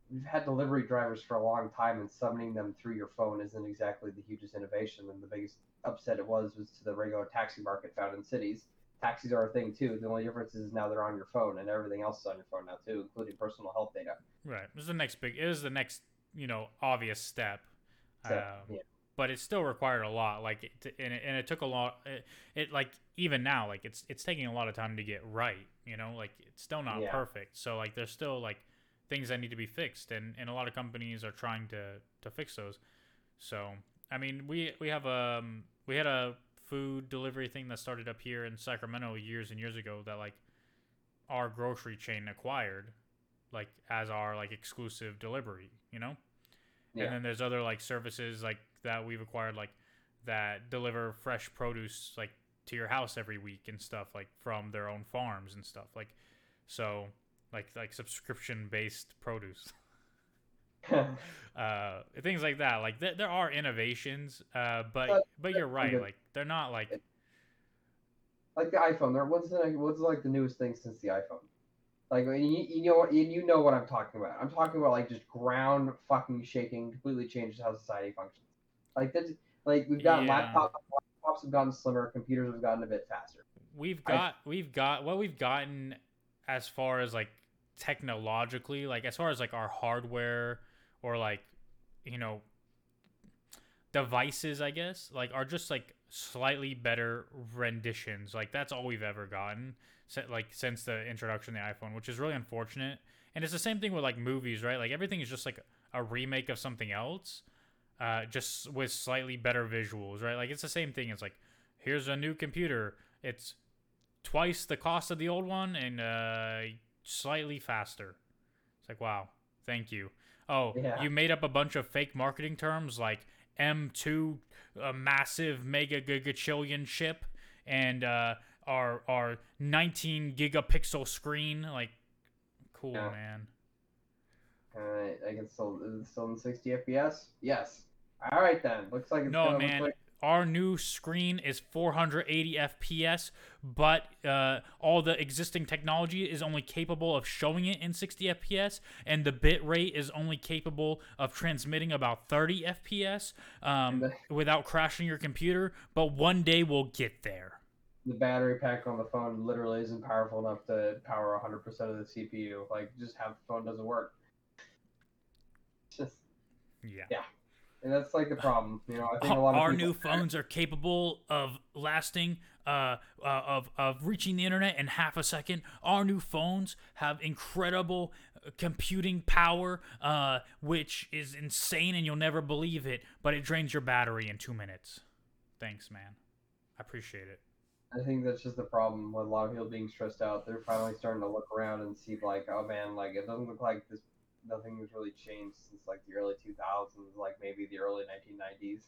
we've had delivery drivers for a long time, and summoning them through your phone isn't exactly the hugest innovation. And the biggest upset it was was to the regular taxi market found in cities. Taxis are a thing too. The only difference is now they're on your phone, and everything else is on your phone now too, including personal health data. Right. This is the next big it is the next, you know, obvious step. Uh, yeah. But it still required a lot like it, and, it, and it took a lot it, it like even now like it's it's taking a lot of time to get right you know like it's still not Yeah. perfect so like there's still like things that need to be fixed and and a lot of companies are trying to to fix those so i mean we we have um we had a food delivery thing that started up here in sacramento years and years ago that like our grocery chain acquired like as our like exclusive delivery you know Yeah. and then there's other like services like that we've acquired like that deliver fresh produce like to your house every week and stuff like from their own farms and stuff like so like like subscription based produce uh things like that like th- there are innovations uh but But- you're right like they're not like like the iPhone. There, what's the what's like the newest thing since the iPhone? Like you, you know you, you know what I'm talking about. I'm talking about like just ground fucking shaking, completely changes how society functions. Like that's like we've gotten Yeah. laptops, laptops have gotten slimmer, computers have gotten a bit faster. we've I- got we've got what we've gotten as far as like technologically like as far as like our hardware or like you know devices i guess like are just like slightly better renditions like that's all we've ever gotten like since the introduction of the iphone which is really unfortunate and it's the same thing with like movies right like everything is just like a remake of something else uh, just with slightly better visuals right like it's the same thing it's like here's a new computer it's twice the cost of the old one and uh, slightly faster. It's like, wow, thank you. Oh, Yeah. you made up a bunch of fake marketing terms like M2, a massive mega gigachillion chip, and uh, our our 19 gigapixel screen. Like, cool, Yeah. man. Uh, I can still is it still in 60 FPS. Yes. All right then. Looks like it's No, man. like- Our new screen is 480 FPS, but uh, all the existing technology is only capable of showing it in 60 FPS, and the bit rate is only capable of transmitting about 30 FPS um, without crashing your computer. But one day we'll get there. the battery pack on the phone literally isn't powerful enough to power 100% of the CPU. Like just have the phone doesn't work. Just Yeah. and that's like the problem. You know, I think a lot of our people, new phones are capable of lasting, uh, uh, of of reaching the internet in half a second. Our new phones have incredible uh, computing power, uh, which is insane, and you'll never believe it. But it drains your battery in two minutes. Thanks, man. I appreciate it. I think that's just the problem with a lot of people being stressed out. They're finally starting to look around and see like, oh man, like it doesn't look like this. Nothing has really changed since like the early 2000s, like maybe the early 1990s.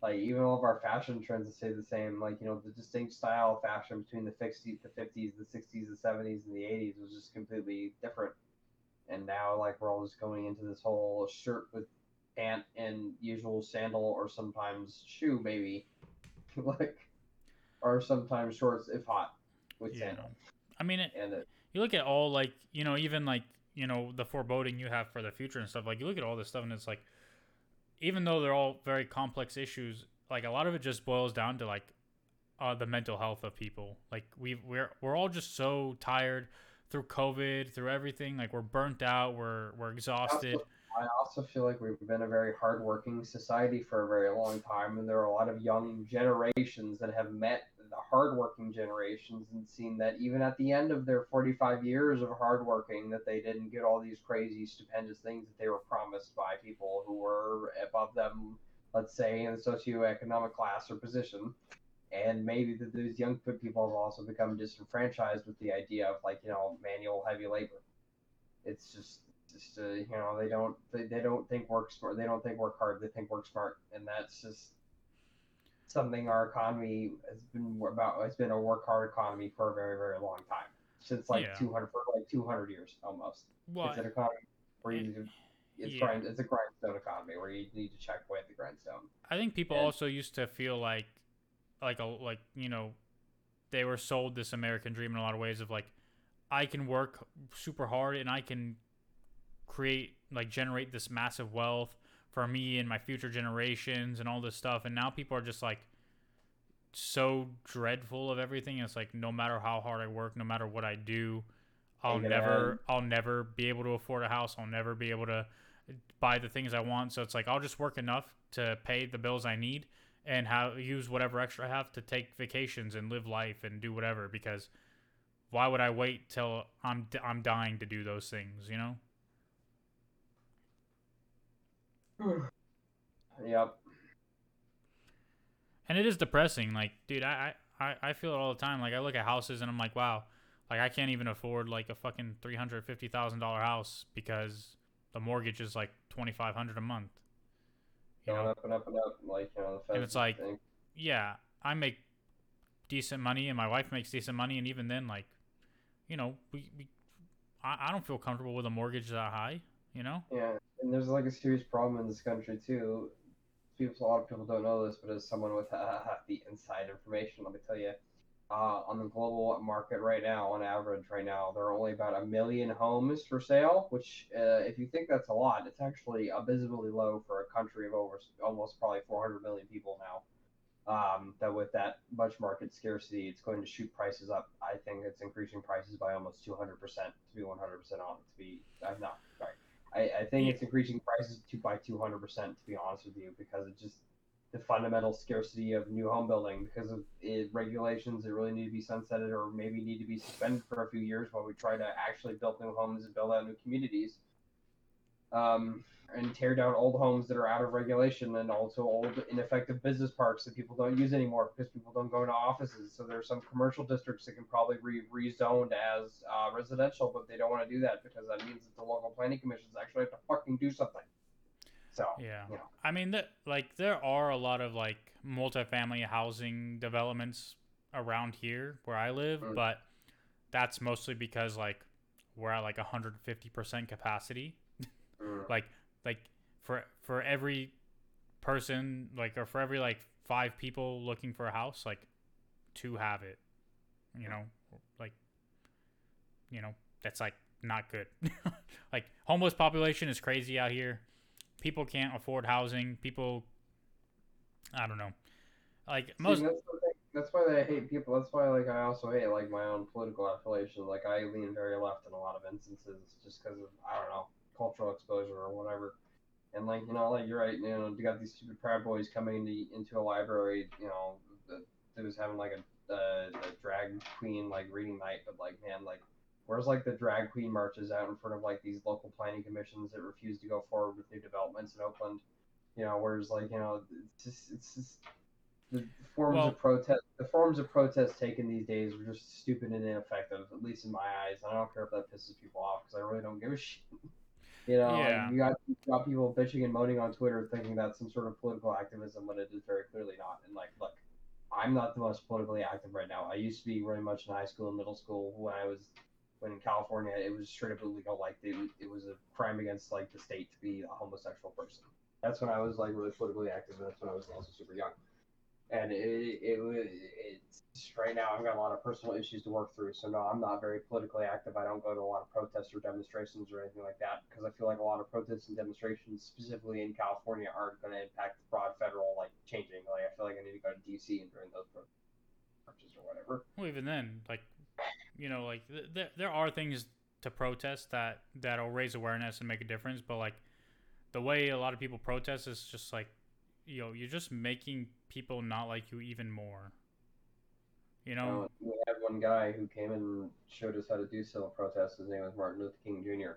Like even all of our fashion trends stay the same. Like you know, the distinct style of fashion between the 50s, the 50s, the 60s, the 70s, and the 80s was just completely different. And now like we're all just going into this whole shirt with pant and usual sandal or sometimes shoe maybe, like or sometimes shorts if hot with Yeah. sandal. I mean, it, And it, you look at all like you know even like you know the foreboding you have for the future and stuff like you look at all this stuff and it's like even though they're all very complex issues like a lot of it just boils down to like uh, the mental health of people like we we're we're all just so tired through COVID, through everything. Like we're burnt out. We're we're exhausted. Also, I also feel like we've been a very hardworking society for a very long time, and there are a lot of young generations that have met the hardworking generations and seen that even at the end of their 45 years of hardworking, that they didn't get all these crazy, stupendous things that they were promised by people who were above them, let's say, in a socioeconomic class or position. And maybe that these young people have also become disenfranchised with the idea of like you know manual heavy labor. It's just just uh, you know they don't they, they don't think work smart they don't think work hard they think work smart and that's just something our economy has been about it's been a work hard economy for a very very long time since like Yeah. 200 for like 200 years almost Well, it's an economy where you to it's yeah. grind it's a grindstone economy where you need to check away at the grindstone I think people And- also used to feel like, like a like you know, they were sold this American dream in a lot of ways of like, I can work super hard and I can create like generate this massive wealth for me and my future generations and all this stuff. And now people are just like so dreadful of everything. It's like no matter how hard I work, no matter what I do, I'll gonna never. I'll never be able to afford a house. I'll never be able to buy the things I want. So it's like I'll just work enough to pay the bills I need and have use whatever extra I have to take vacations and live life and do whatever because why would I wait till I'm I'm dying to do those things, you know? Hmm. yep And it is depressing. Like, dude, I, I, I- feel it all the time. Like, I look at houses and I'm like, wow, like I can't even afford like a fucking three hundred fifty thousand dollar house because the mortgage is like twenty five hundred a month. You going know? up and up and up like you know And it's like- think. Yeah, I make decent money and my wife makes decent money, and even then, like, you know, we, we I, I don't feel comfortable with a mortgage that high. You know? Yeah, and there's like a serious problem in this country too. People, a lot of people don't know this, but as someone with uh, the inside information, let me tell you, uh, on the global market right now, on average, right now, there are only about a million homes for sale. Which, uh, if you think that's a lot, it's actually abysmally low for a country of over almost probably 400 million people now. Um, that with that much market scarcity, it's going to shoot prices up. I think it's increasing prices by almost 200 percent. To be 100 percent on, to be I'm not sorry. I, I think it's increasing prices to by 200 percent. To be honest with you, because it just the fundamental scarcity of new home building because of it, regulations that really need to be sunsetted or maybe need to be suspended for a few years while we try to actually build new homes and build out new communities. Um, and tear down old homes that are out of regulation and also old ineffective business parks that people don't use anymore because people don't go into offices. So there are some commercial districts that can probably be rezoned as uh, residential, but they don't want to do that because that means that the local planning commissions actually have to fucking do something. So Yeah. you know. I mean, that like there are a lot of like multifamily housing developments around here where I live, Mm. but that's mostly because like we're at like 150% capacity. Mm. Like like for for every person like or for every like five people looking for a house, like two have it. You know, like you know, that's like not good. like homeless population is crazy out here. People can't afford housing. People I don't know. Like See, most that's, the thing. that's why I hate people. That's why, like, I also hate like my own political affiliation. Like, I lean very left in a lot of instances, just because of I don't know cultural exposure or whatever. And like, you know, like you're right. You know, you got these stupid proud boys coming into into a library. You know, that, that was having like a, uh, a drag queen like reading night, but like, man, like. Where's like the drag queen marches out in front of like these local planning commissions that refuse to go forward with new developments in Oakland? You know, whereas like you know, it's just it's just the forms Well- of protest the forms of protest taken these days are just stupid and ineffective at least in my eyes i don't care if that pisses people off because i really don't give a shit you know Yeah. you got you got people bitching and moaning on twitter thinking that's some sort of political activism when it is very clearly not. And like look i'm not the most politically active right now. I used to be very much in high school and middle school when i was when in california it was straight up illegal. Like it, it was a crime against like the state to be a homosexual person. That's when i was like really politically active and that's when i was also super young and it, it was it's right now I've got a lot of personal issues to work through. So no, I'm not very politically active. I don't go to a lot of protests or demonstrations or anything like that because I feel like a lot of protests and demonstrations, specifically in California, aren't going to impact the broad federal like changing. Like I feel like I need to go to DC and during those pro- marches or whatever. well, even then, like you know, like th- th- there are things to protest that that'll raise awareness and make a difference, but like the way a lot of people protest is just like, you know, you're just making people not like you even more. You know, Uh, we had one guy who came and showed us how to do civil protests. His name was Martin Luther King Jr.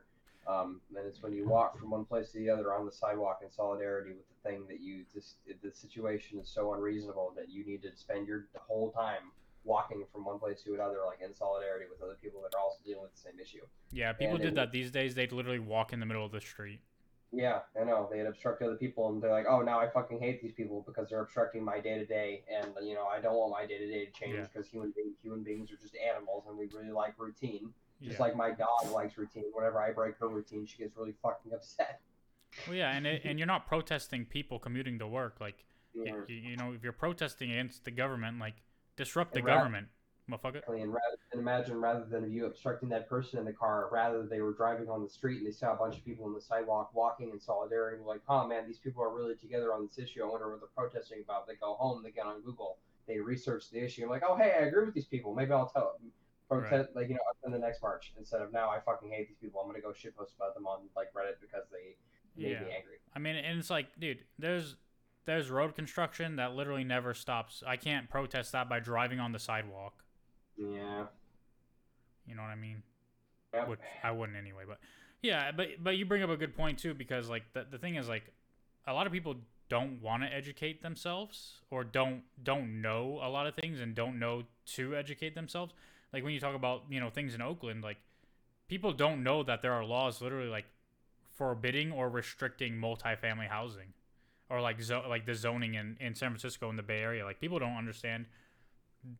Um, and it's when you walk from one place to the other on the sidewalk in solidarity with the thing that you just the situation is so unreasonable that you need to spend your whole time walking from one place to another, like in solidarity with other people that are also dealing with the same issue. yeah, people and did it- that these days. They'd literally walk in the middle of the street. Yeah, I know. They'd obstruct other people, and they're like, "Oh, now I fucking hate these people because they're obstructing my day to day, and you know I don't want my day to day to change Yeah. because human being, human beings are just animals, and we really like routine. Just yeah. like my dog likes routine. Whenever I break her routine, she gets really fucking upset. Well, yeah, and it, and you're not protesting people commuting to work. Like, Yeah, mm-hmm. you, you know, if you're protesting against the government, like disrupt the government, motherfucker. And rather and imagine rather than you obstructing that person in the car, rather they were driving on the street and they saw a bunch of people on the sidewalk walking in solidarity, like, "Oh man, these people are really together on this issue. I wonder what they're protesting about." They go home, they get on Google, they research the issue. I'm like, "Oh hey, I agree with these people. Maybe I'll tell protest like you know in the next march instead of now I fucking hate these people. I'm gonna go shitpost about them on like Reddit because they made Yeah. me angry." I mean, and it's like, dude, there's there's road construction that literally never stops. I can't protest that by driving on the sidewalk. Yeah. You know what I mean? Yep. Which I wouldn't anyway. But yeah, but but you bring up a good point too because like the the thing is like a lot of people don't want to educate themselves or don't don't know a lot of things and don't know to educate themselves. Like when you talk about you know things in Oakland, like people don't know that there are laws literally like forbidding or restricting multifamily housing or like zo- like the zoning in, in San Francisco in the Bay Area. Like people don't understand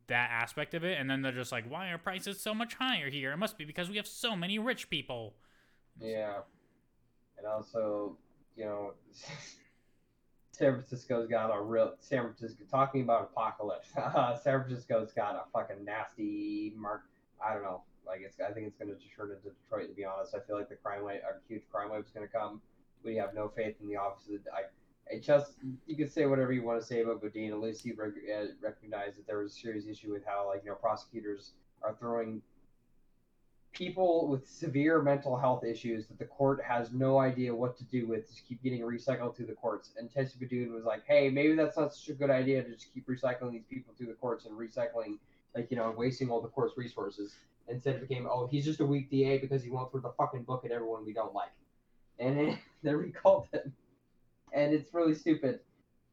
that aspect of it and then they're just like why are prices so much higher here it must be because we have so many rich people Yeah. And also, you know, San Francisco's got a real San Francisco talking about apocalypse. San Francisco's got a fucking nasty mark. I don't know. Like it's, I think it's going to turn into Detroit. To be honest, I feel like the crime wave, a huge crime wave, is going to come. We have no faith in the offices. I, it just you can say whatever you want to say about Boudin. At least he rec- uh, recognized that there was a serious issue with how like you know prosecutors are throwing people with severe mental health issues that the court has no idea what to do with just keep getting recycled through the courts. And Chesa Boudin was like, hey, maybe that's not such a good idea to just keep recycling these people through the courts and recycling, like, you know, wasting all the court's resources. Instead, it became, oh, he's just a weak DA because he won't throw the fucking book at everyone we don't like. And then they recalled him. And it's really stupid.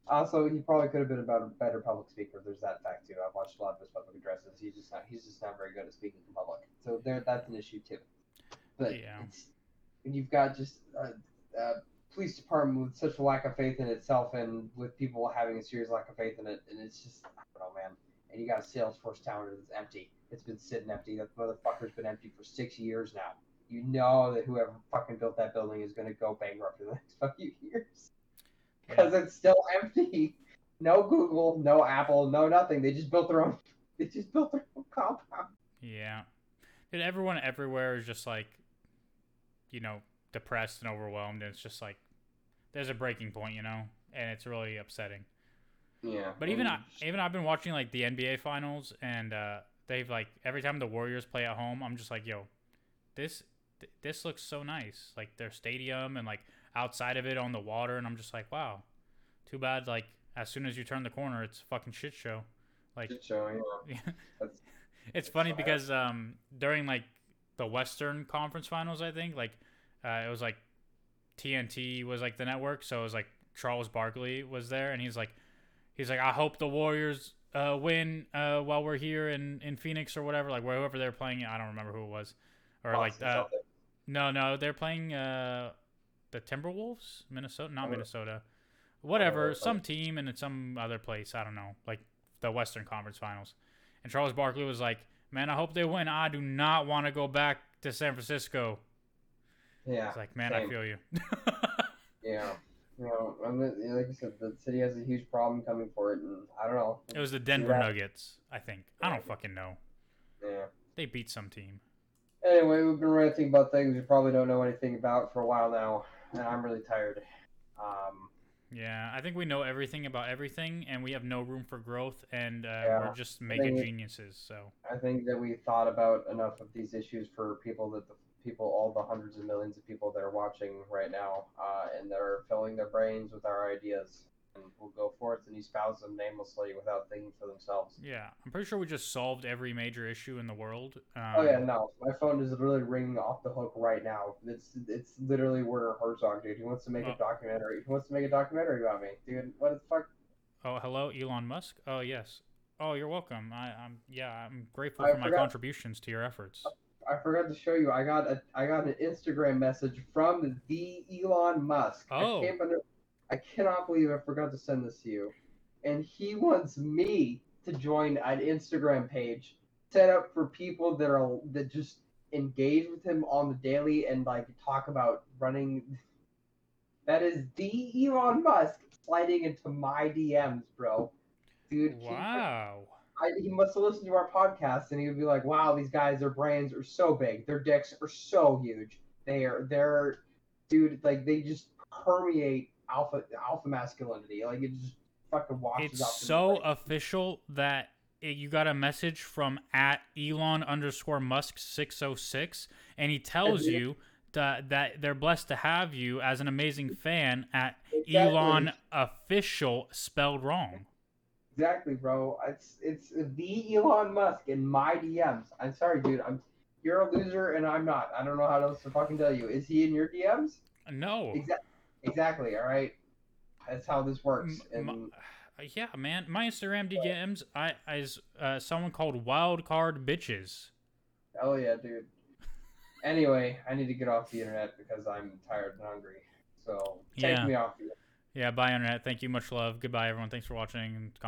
Also, he probably could have been a better, better public speaker. There's that fact too. I've watched a lot of his public addresses. He's just not. He's just not very good at speaking in public. So there, that's an issue too. But Yeah. you've got just a, a police department with such a lack of faith in itself, and with people having a serious lack of faith in it, and it's just I don't know, man. And you got a Salesforce tower that's empty. It's been sitting empty. That motherfucker's been empty for six years now. You know that whoever fucking built that building is going to go bankrupt in the next few years because it's still empty. No Google, no Apple, no nothing. They just built their own. They just built their own compound. yeah and everyone everywhere is just like you know depressed and overwhelmed and it's just like there's a breaking point you know and it's really upsetting Yeah. but even I, even I've been watching like the NBA finals and uh they've like every time the Warriors play at home I'm just like yo this th- this looks so nice like their stadium and like outside of it on the water and I'm just like wow too bad like as soon as you turn the corner it's a fucking shit show like Shit show, yeah. Yeah. That's- it's funny because um during like the Western Conference Finals, I think like uh, it was like TNT was like the network, so it was like Charles Barkley was there, and he's like he's like I hope the Warriors uh, win uh, while we're here in in Phoenix or whatever, like wherever they're playing. I don't remember who it was, or like uh, no no they're playing uh the Timberwolves, Minnesota, not. Minnesota, whatever, some team in some other place. I don't know, like the Western Conference Finals. And Charles Barkley was like, "Man, I hope they win. I do not want to go back to San Francisco." Yeah. It's like, man, I feel you. Yeah. You know, I'm, like I said, the city has a huge problem coming for it, and I don't know. it was the Denver that. Nuggets, I think. I don't fucking know. Yeah. They beat some team. Anyway, we've been ranting about things we probably don't know anything about for a while now, and I'm really tired. Um, Yeah, I think we know everything about everything, and we have no room for growth, and uh, Yeah, we're just mega think- geniuses. So I think that we thought about enough of these issues for people that the people, all the hundreds of millions of people that are watching right now, uh, and that are filling their brains with our ideas, and will go forth and espouse them namelessly without thinking for themselves. yeah, I'm pretty sure we just solved every major issue in the world. Um, Oh yeah, no, my phone is literally ringing off the hook right now. It's it's literally Werner Herzog, dude. He wants to make Oh. a documentary. He wants to make a documentary about me, dude. What the fuck? Oh, hello, Elon Musk. Oh yes. Oh, you're welcome. I, I'm yeah, I'm grateful I for my forgot- contributions to your efforts. I forgot to show you. I got a I got an Instagram message from the Elon Musk. Oh. I can't under, I cannot believe I forgot to send this to you. And he wants me to join an Instagram page set up for people that are that just engage with him on the daily and like talk about running. That is the Elon Musk sliding into my DMs, bro. Dude, he- Wow. I, he must have listened to our podcast and he would be like, "Wow, these guys, their brains are so big, their dicks are so huge. They are, they're, dude, like they just permeate alpha alpha masculinity. Like it just fucking washes It's out. through so brain. official that it, you got a message from at Elon underscore Musk six oh six, and he tells you that that they're blessed to have you as an amazing fan at Exactly. Elon official spelled wrong. Exactly, bro. It's it's the Elon Musk in my DMs. I'm sorry, dude. I'm you're a loser and I'm not. I don't know how else to fucking tell you. Is he in your DMs? No. Exactly. Exactly. All right. That's how this works. And my- yeah, man. My Instagram DMs, I is uh, someone called Wildcard Bitches. Oh yeah, dude. Anyway, I need to get off the internet because I'm tired and hungry. So take Yeah. me off the Yeah, bye internet. Thank you. Much love. Goodbye, everyone. Thanks for watching and commenting.